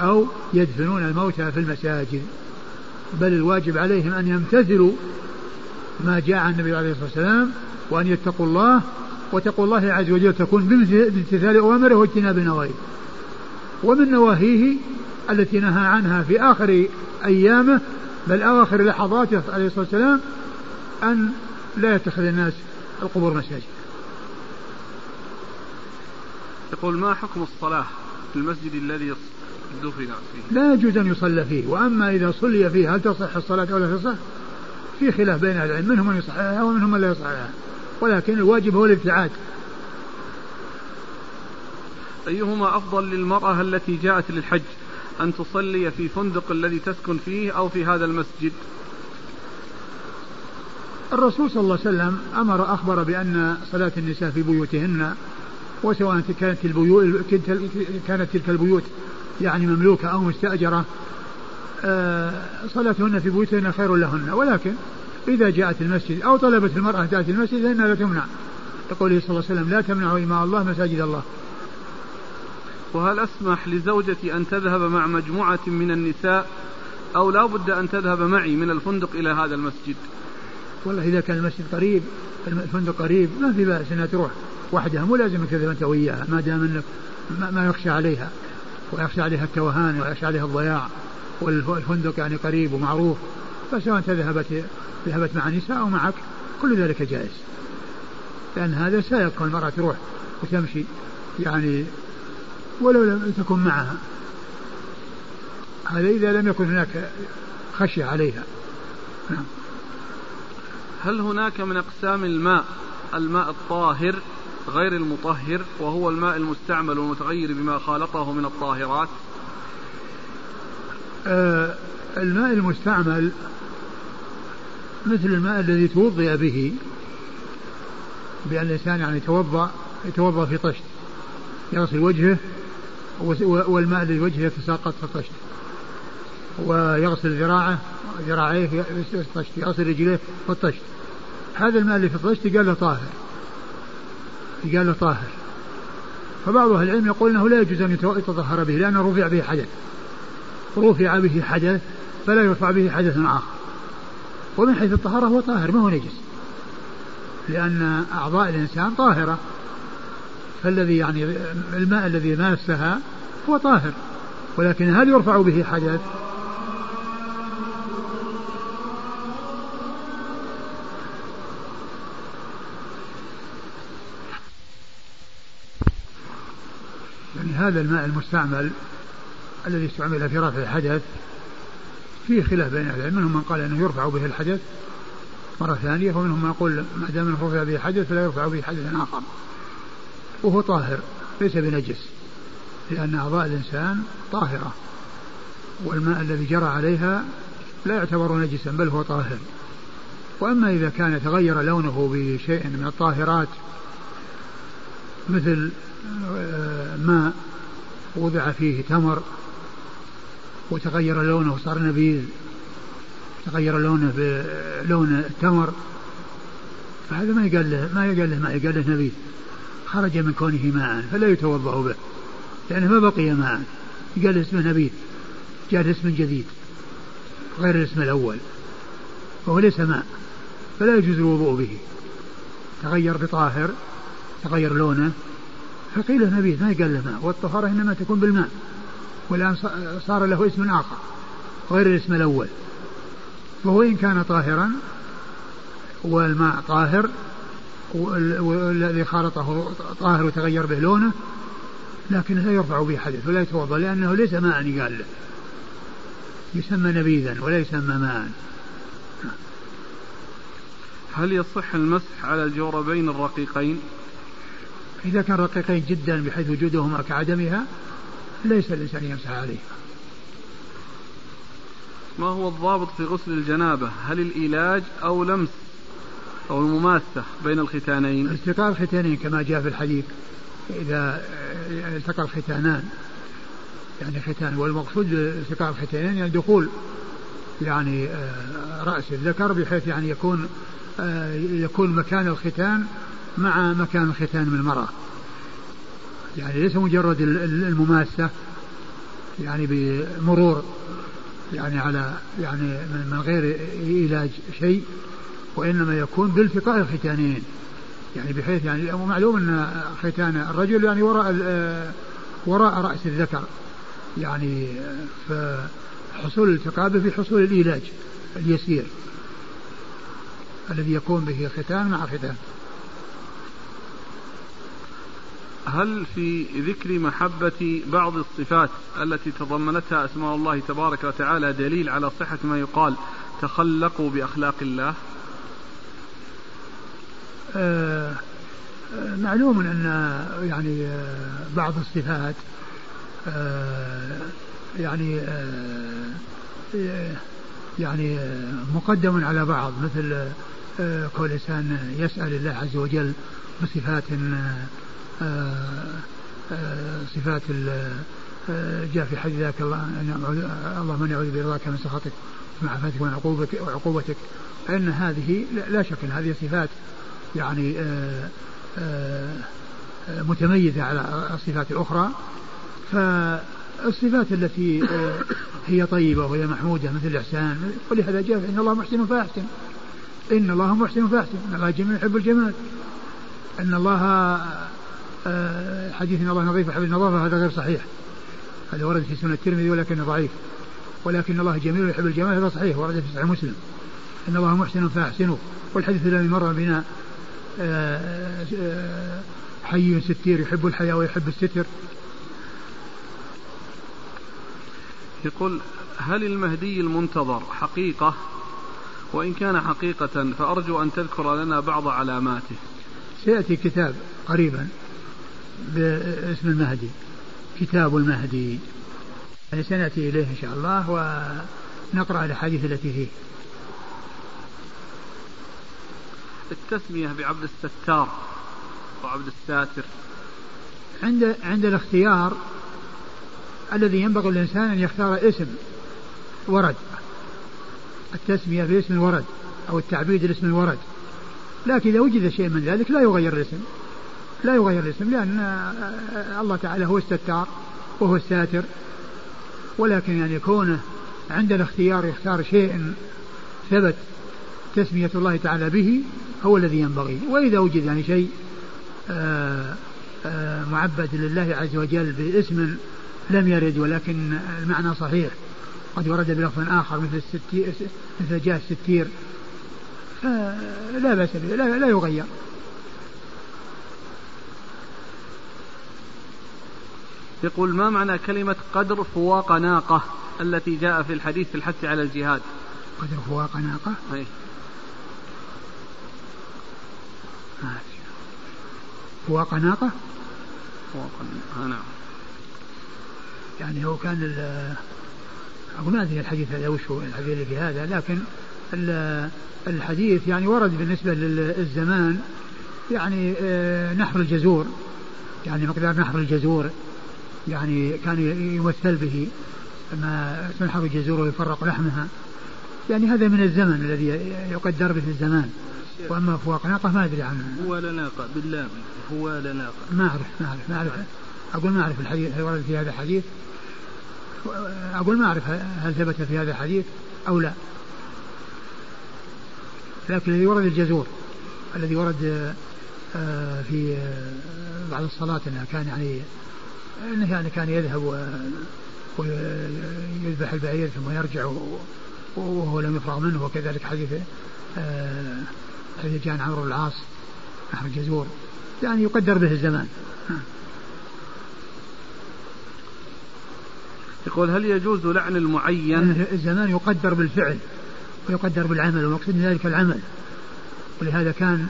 أو يدفنون الموتى في المساجد. بل الواجب عليهم أن يمتثلوا ما جاء عن النبي عليه الصلاة والسلام وأن يتقوا الله وتقوا الله عز وجل تكون بامتثال أوامره واجتناب نواهيه. ومن نواهيه التي نهى عنها في آخر أيامه بل أواخر لحظاته عليه الصلاة والسلام أن لا يتخذ الناس القبور مساجد. يقول ما حكم الصلاة في المسجد الذي دفن فيه؟ لا يجوز أن يصلى فيه. وأما إذا صلي فيه هل تصح الصلاة أو لا تصح؟ في خلاف بين أهل العلم. منهم من يصححها ومنهم من لا يصححها. ولكن الواجب هو الابتعاد. أيهما أفضل للمرأة التي جاءت للحج؟ أن تصلي في فندق الذي تسكن فيه أو في هذا المسجد؟ الرسول صلى الله عليه وسلم أمر أخبر بأن صلاة النساء في بيوتهن وسواء كانت البيوت كانت تلك البيوت يعني مملوكة أو مستأجرة آه، صلاتهن في بيوتهن خير لهن. ولكن إذا جاءت المسجد أو طلبت المرأة تأتي المسجد فإنها لا تمنع. لقوله صلى الله عليه وسلم لا تمنعوا إماء الله مساجد الله. وهل أسمح لزوجتي أن تذهب مع مجموعة من النساء أو لا بد أن تذهب معي من الفندق إلى هذا المسجد؟ والله إذا كان المسجد قريب الفندق قريب ما في بأس أنها تروح. وحدها مو لازم تذهب أنت وياها ما دام أنك ما يخشى عليها ويخشى عليها التوهان ويخشى عليها الضياع والفندق يعني قريب ومعروف. فسواء ذهبت ذهبت مع نساء أو معك كل ذلك جائز. لأن هذا سائق المرأة تروح وتمشي يعني ولو لم تكن معها. هذا إذا لم يكن هناك خشية عليها. نعم. هل هناك من أقسام الماء الماء الطاهر غير المطهر وهو الماء المستعمل والمتغير بما خالطه من الطاهرات. آه الماء المستعمل مثل الماء الذي توضئ به بأن الإنسان يعني يتوضأ يتوضأ في طشت يغسل وجهه والماء الذي وجهه يتساقط في الطشت ويغسل ذراعه ذراعيه في الطشت يغسل رجليه في الطشت. هذا الماء اللي في الطشت قال له طاهر. قال له طاهر. فبعض أهل العلم يقول أنه لا يجوز أن يتطهر به لأنه رفع به حدث. رفع به حدث فلا يرفع به حدث آخر. ومن حيث الطهارة هو طاهر ما هو نجس. لأن أعضاء الإنسان طاهرة. فالذي يعني الماء الذي ماسها هو طاهر. ولكن هل يرفع به حدث يعني هذا الماء المستعمل الذي استعمل في رفع الحدث فيه خلاف بين أهل العلم. منهم من قال أنه يرفع به الحدث مرة ثانية ومنهم من يقول ما دام إنه رفع به حدث فلا يرفع به حدث آخر. وهو طاهر ليس بنجس لأن أعضاء الإنسان طاهرة والماء الذي جرى عليها لا يعتبر نجسا بل هو طاهر. وأما إذا كان تغير لونه بشيء من الطاهرات مثل آه، ماء وضع فيه تمر وتغير لونه وصار نبيذ. تغير لونه بلون التمر فهذا ما يقال له ما يقال له ما يقال له نبيذ. خرج من كونه ماء فلا يتوضأ به لأنه ما بقي ماء. قال اسمه نبيذ. جاء اسم جديد غير الاسم الأول. وهو ليس ماء فلا يجوز الوضوء به. تغير بطاهر تغير لونه. فقيل نبيذ ما يقال له ماء والطهارة إنما تكون بالماء والآن صار له اسم آخر غير الاسم الأول. فهو إن كان طاهرا والماء طاهر والذي خالطه طاهر وتغير به لونه لكن لا يرفع به حدث ولا يتوضأ لأنه ليس ماء يقال له. يسمى نبيذا ولا يسمى ماء. هل يصح المسح على الجوربين الرقيقين؟ إذا كان رقيقين جدا بحيث وجودهما كعدمها ليس الإنسان يمسح عليهما ما هو الضابط في غسل الجنابة؟ هل الإيلاج أو لمس أو المماسة بين الختانين؟ التقاء الختانين كما جاء في الحديث. إذا التقى الختانان يعني ختان والمقصود التقاء الختانين يعني دخول يعني آه، رأس الذكر بحيث يعني يكون آه، يكون مكان الختان مع مكان الختان من المرأة. يعني ليس مجرد المماسة يعني بمرور يعني على يعني من غير علاج شيء وإنما يكون بالتقاء الختانين. يعني بحيث يعني ومعلوم أن ختان الرجل يعني وراء وراء رأس الذكر. يعني فحصول الالتقاء في حصول العلاج اليسير الذي يكون به ختان مع ختان. هل في ذكر محبة بعض الصفات التي تضمنتها أسماء الله تبارك وتعالى دليل على صحة ما يقال تخلقوا بأخلاق الله؟ آه, آه، معلوم أن يعني آه بعض الصفات آه يعني آه يعني آه، مقدم على بعض مثل كل إنسان يسأل الله عز وجل بصفات صفات جاء في حديث ذاك الله اللهم اني اعوذ برضاك من سخطك مع عفاتك ومن عقوبتك وعقوبتك فإن هذه لا شك إن هذه صفات يعني آه، متميزة على الصفات الأخرى. فالصفات التي هي طيبة وهي محمودة مثل الإحسان ولهذا جاء إن الله محسن فأحسن. إن الله محسن فأحسن. إن الله جميل يحب الجمال. أن الله حديث إن الله نظيف يحب النظافة هذا غير صحيح. هذا ورد في سنة الترمذي ولكنه ضعيف. ولكن الله جميل يحب الجمال هذا صحيح ورد في صحيح مسلم. إن الله محسن فاحسنه والحديث الذي مر بنا آه، آه، حي ستير يحب الحياة ويحب الستر. يقول هل المهدي المنتظر حقيقة؟ وإن كان حقيقة فأرجو أن تذكر لنا بعض علاماته. سيأتي كتاب قريبا. باسم المهدي كتاب المهدي. يعني سنأتي إليه إن شاء الله ونقرأ الأحاديث التي فيه. التسمية بعبد الستار وعبد الساتر. عند عند الاختيار الذي ينبغي الإنسان أن يختار اسم ورد. التسمية باسم ورد أو التعبيد الاسم الورد. لكن إذا وجد شيء من ذلك لا يغير الاسم. لا يغير الاسم لأن الله تعالى هو الستار وهو الساتر. ولكن يعني كونه عند الاختيار يختار شيء ثبت تسمية الله تعالى به هو الذي ينبغي. وإذا وجد يعني شيء آآ آآ معبد لله عز وجل باسم لم يرد ولكن المعنى صحيح قد ورد بلفظ آخر مثل الستير مثل جاء الستير لا بأس به لا, لا يغير. يقول ما معنى كلمة قدر فواق ناقة التي جاء في الحديث في الحث على الجهاد؟ قدر فواق ناقة؟ أي. فواق ناقة؟ فواق نعم. يعني هو كان أقول ما أدري الحديث هذا وش هو الحديث اللي في هذا لكن الحديث يعني ورد بالنسبة للزمان يعني آه، نحر الجزور يعني مقدار نحر الجزور. يعني كان يمثل به ما تنحر الجزور ويفرق لحمها. يعني هذا من الزمن الذي يقدر به الزمان. وأما فواق ناقة ما أدري عنه هو ناقة باللام. هو ناقة. ما أعرف ما أعرف ما أعرف. أقول ما أعرف الحديث هل ورد في هذا الحديث؟ أقول ما أعرف هل ثبت في هذا الحديث أو لا. لكن الذي ورد الجزور الذي ورد آه، في آه، بعد الصلاة أنها كان يعني إنه يعني كان يذهب ويذبح البعير ثم يرجع وهو لم يفرغ منه وكذلك حديث آه، حديث جان عمرو العاص نحو الجزور. يعني يقدر به الزمان. يقول هل يجوز لعن المعين؟ الزمان يقدر بالفعل ويقدر بالعمل والمقصود من ذلك العمل. ولهذا كان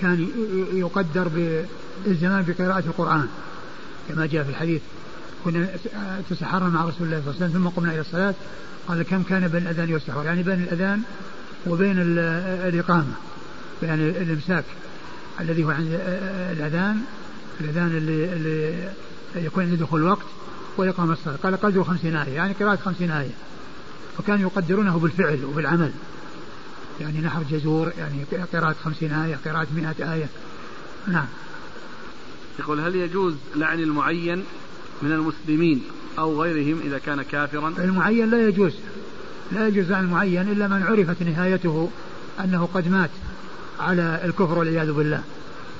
كان يقدر بالزمان بقراءة القرآن. كما جاء في الحديث كنا تسحرنا مع رسول الله صلى الله عليه وسلم ثم قمنا إلى الصلاة. قال كم كان بين الأذان والسحور؟ يعني بين الأذان وبين الإقامة يعني الإمساك الذي هو عند الأذان الأذان اللي, اللي يكون عند دخول الوقت واقامه الصلاة. قال قدر خمسين آية يعني قراءة خمسين آية. وكانوا يقدرونه بالفعل وبالعمل. يعني نحر جزور يعني قراءة خمسين آية قراءة مئة آية. نعم. يقول هل يجوز لعن المعين من المسلمين أو غيرهم إذا كان كافرا؟ المعين لا يجوز. لا يجوز لعن المعين إلا من عرفت نهايته أنه قد مات على الكفر والعياذ بالله.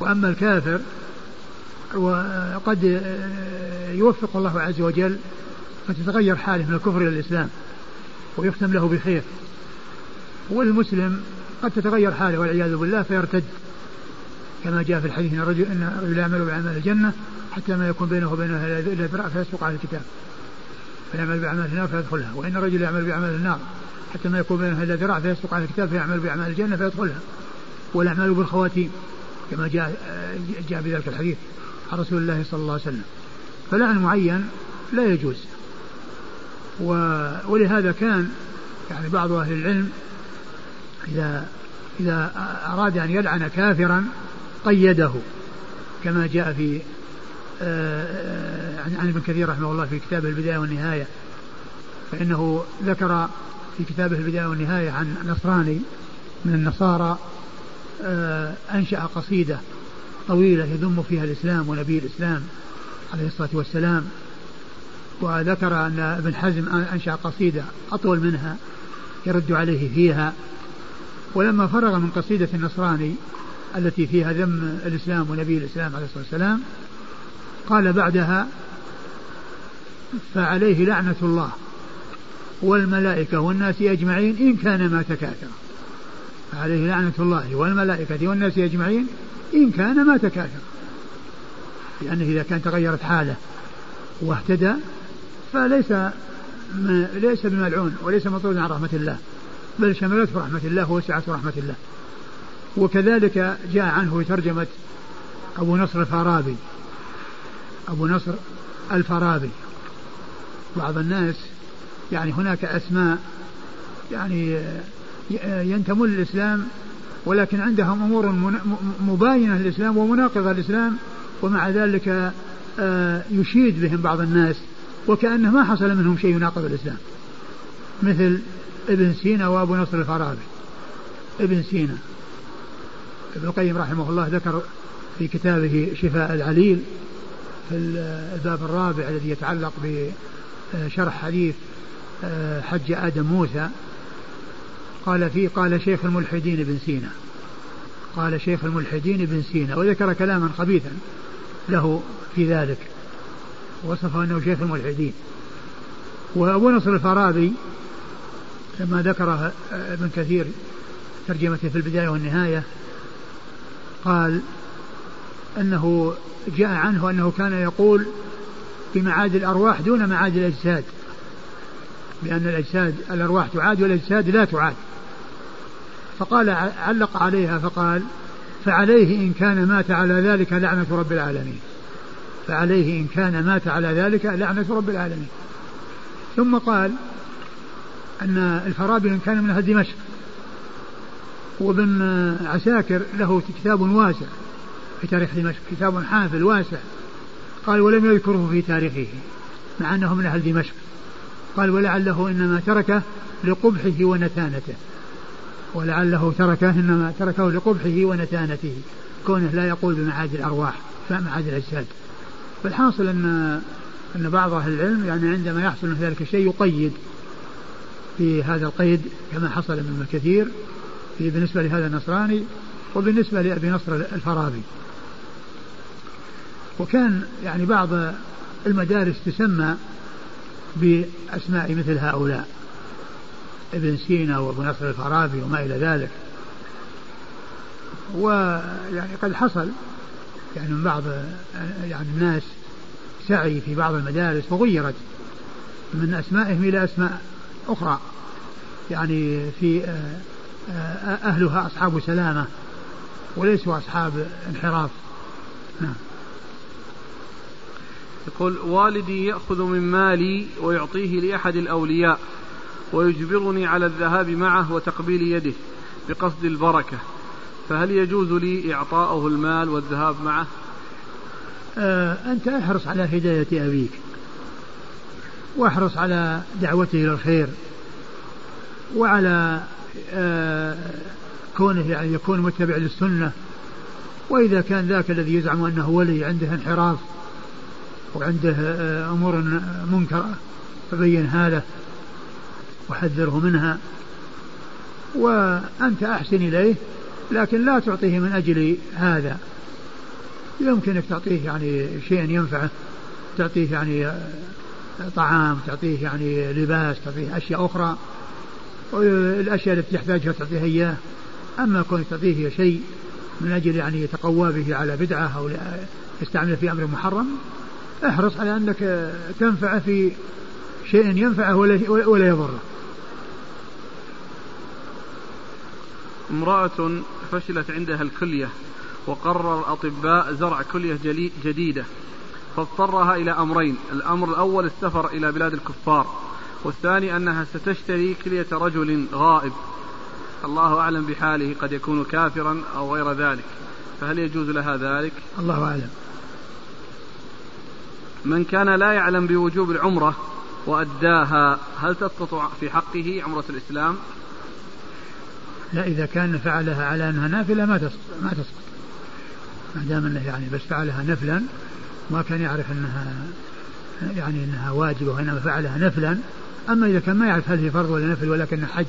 وأما الكافر وقد يوفق الله عز وجل فتتغير حاله من الكفر إلى الإسلام ويختم له بخير. والمسلم قد تتغير حاله والعياذ بالله فيرتد. كما جاء في الحديث إن الرجل إن الرجل يعمل بعمل الجنة حتى ما يكون بينه وبينها إلا ذراع فيسبق على الكتاب. فيعمل بعمل النار فيدخلها. وإن الرجل يعمل بعمل النار حتى ما يكون بينها إلا ذراع فيسبق على الكتاب فيعمل بعمل الجنة فيدخلها. والأعمال بالخواتيم كما جاء جاء بذلك الحديث عن رسول الله صلى الله عليه وسلم. فلعن معين لا يجوز. ولهذا كان يعني بعض أهل العلم اذا إذا أراد أن يلعن كافرا قيده كما جاء في آه، آه، عن ابن كثير رحمه الله في كتابه البداية والنهاية فإنه ذكر في كتابه البداية والنهاية عن نصراني من النصارى آه، أنشأ قصيدة طويلة يذم فيها الإسلام ونبي الإسلام عليه الصلاة والسلام وذكر أن ابن حزم أنشأ قصيدة أطول منها يرد عليه فيها ولما فرغ من قصيدة النصراني التي فيها ذم الإسلام ونبي الإسلام عليه الصلاة والسلام قال بعدها فعليه لعنة الله والملائكة والناس أجمعين إن كان ما تكاثر. فعليه لعنة الله والملائكة والناس أجمعين إن كان ما تكاثر. لأنه إذا كان تغيرت حاله واهتدى فليس ليس بملعون وليس مطرود عن رحمة الله بل شملته رحمة الله ووسعته رحمة الله. وكذلك جاء عنه ترجمة أبو نصر الفارابي. أبو نصر الفارابي. بعض الناس يعني هناك أسماء يعني ينتمون للإسلام ولكن عندهم أمور مباينة للإسلام ومناقضة للإسلام ومع ذلك آه، يشيد بهم بعض الناس وكأنه ما حصل منهم شيء يناقض الإسلام. مثل ابن سينا وأبو نصر الفارابي. ابن سينا. ابن القيم رحمه الله ذكر في كتابه شفاء العليل في الباب الرابع الذي يتعلق بشرح حديث آه، حج آدم موسى. قال فيه قال شيخ الملحدين ابن سينا. قال شيخ الملحدين ابن سينا وذكر كلاما خبيثا له في ذلك. وصفه أنه شيخ الملحدين. وأبو نصر الفارابي لما ذكر ابن كثير ترجمته في البداية والنهاية قال أنه جاء عنه أنه كان يقول بمعاد الأرواح دون معاد الأجساد بأن الأجساد الأرواح تعاد والأجساد لا تعاد. فقال علق عليها فقال فعليه إن كان مات على ذلك لعنة رب العالمين. فعليه إن كان مات على ذلك لعنة رب العالمين. ثم قال أن الفارابي كان من أهل دمشق. وابن عساكر له كتاب واسع في تاريخ دمشق كتاب حافل واسع. قال ولم يذكره في تاريخه مع أنه من أهل دمشق. قال ولعله إنما تركه لقبحه ونتانته. ولعله تركه إنما تركه لقبحه ونتانته. كونه لا يقول بمعاد الأرواح فمعاد الأجساد. فالحاصل أن أن بعض أهل العلم يعني عندما يحصل من ذلك الشيء يقيد في هذا القيد كما حصل من الكثير. في بالنسبة لهذا النصراني وبالنسبة لأبي نصر الفارابي وكان يعني بعض المدارس تسمى بأسماء مثل هؤلاء ابن سينا وأبو نصر الفارابي وما إلى ذلك. ويعني قد حصل يعني من بعض يعني الناس سعي في بعض المدارس وغيرت من أسمائهم إلى أسماء أخرى. يعني في أهلها أصحاب سلامة وليسوا أصحاب انحراف. نعم. يقول والدي يأخذ من مالي ويعطيه لأحد الأولياء ويجبرني على الذهاب معه وتقبيل يده بقصد البركة. فهل يجوز لي إعطاؤه المال والذهاب معه؟ آه أنت أحرص على هداية أبيك وأحرص على دعوته إلى الخير. وعلى آه كونه يعني يكون متبع للسنة. وإذا كان ذاك الذي يزعم أنه ولي عنده انحراف وعنده آه أمور منكرة فبينها له وحذره منها. وأنت أحسن إليه لكن لا تعطيه من أجل هذا. يمكنك تعطيه يعني شيء ينفعه تعطيه يعني طعام تعطيه يعني لباس تعطيه أشياء أخرى. الأشياء التي يحتاجها تعطيها إياه. أما كونك تعطيه شيء من أجل يعني يتقوى به على بدعة أو يستعمله في أمر محرم أحرص على أنك تنفعه في شيء ينفعه ولا يضره. امرأة فشلت عندها الكلية وقرر الأطباء زرع كلية جديدة فاضطرها إلى أمرين. الأمر الأول السفر إلى بلاد الكفار. والثاني أنها ستشتري كلية رجل غائب. الله أعلم بحاله قد يكون كافرا أو غير ذلك. فهل يجوز لها ذلك؟ الله أعلم. من كان لا يعلم بوجوب العمرة وأداها هل تسقط في حقه عمرة الإسلام؟ لا إذا كان فعلها على أنها نافلة ما تسقط ما تسقط. ما دام إنه يعني بس فعلها نفلا ما كان يعرف إنها يعني إنها واجبة وإنما فعلها نفلا أما إذا كان ما يعرف هل هي فرض ولا نفل ولكنه حج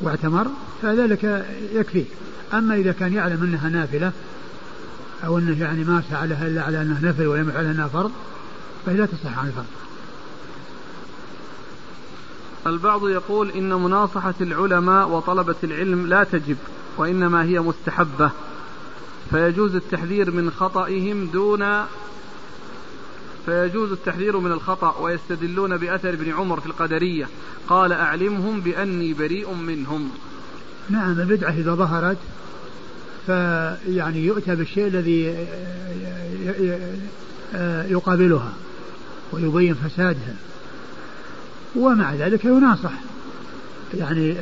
واعتمر فذلك يكفيه أما إذا كان يعلم أنها نافلة أو أنه يعني ما فعلها إلا على أنها نفل ولم يفعلها أنها فرض فهي لا تصح عن الفرض. البعض يقول إن مناصحة العلماء وطلبة العلم لا تجب وإنما هي مستحبة فيجوز التحذير من خطئهم دون فيجوز التحذير من الخطأ ويستدلون بأثر ابن عمر في القدرية. قال أعلمهم بأني بريء منهم. نعم البدعة إذا ظهرت فيعني يؤتى بالشيء الذي يقابلها ويبين فسادها. ومع ذلك يناصح. يعني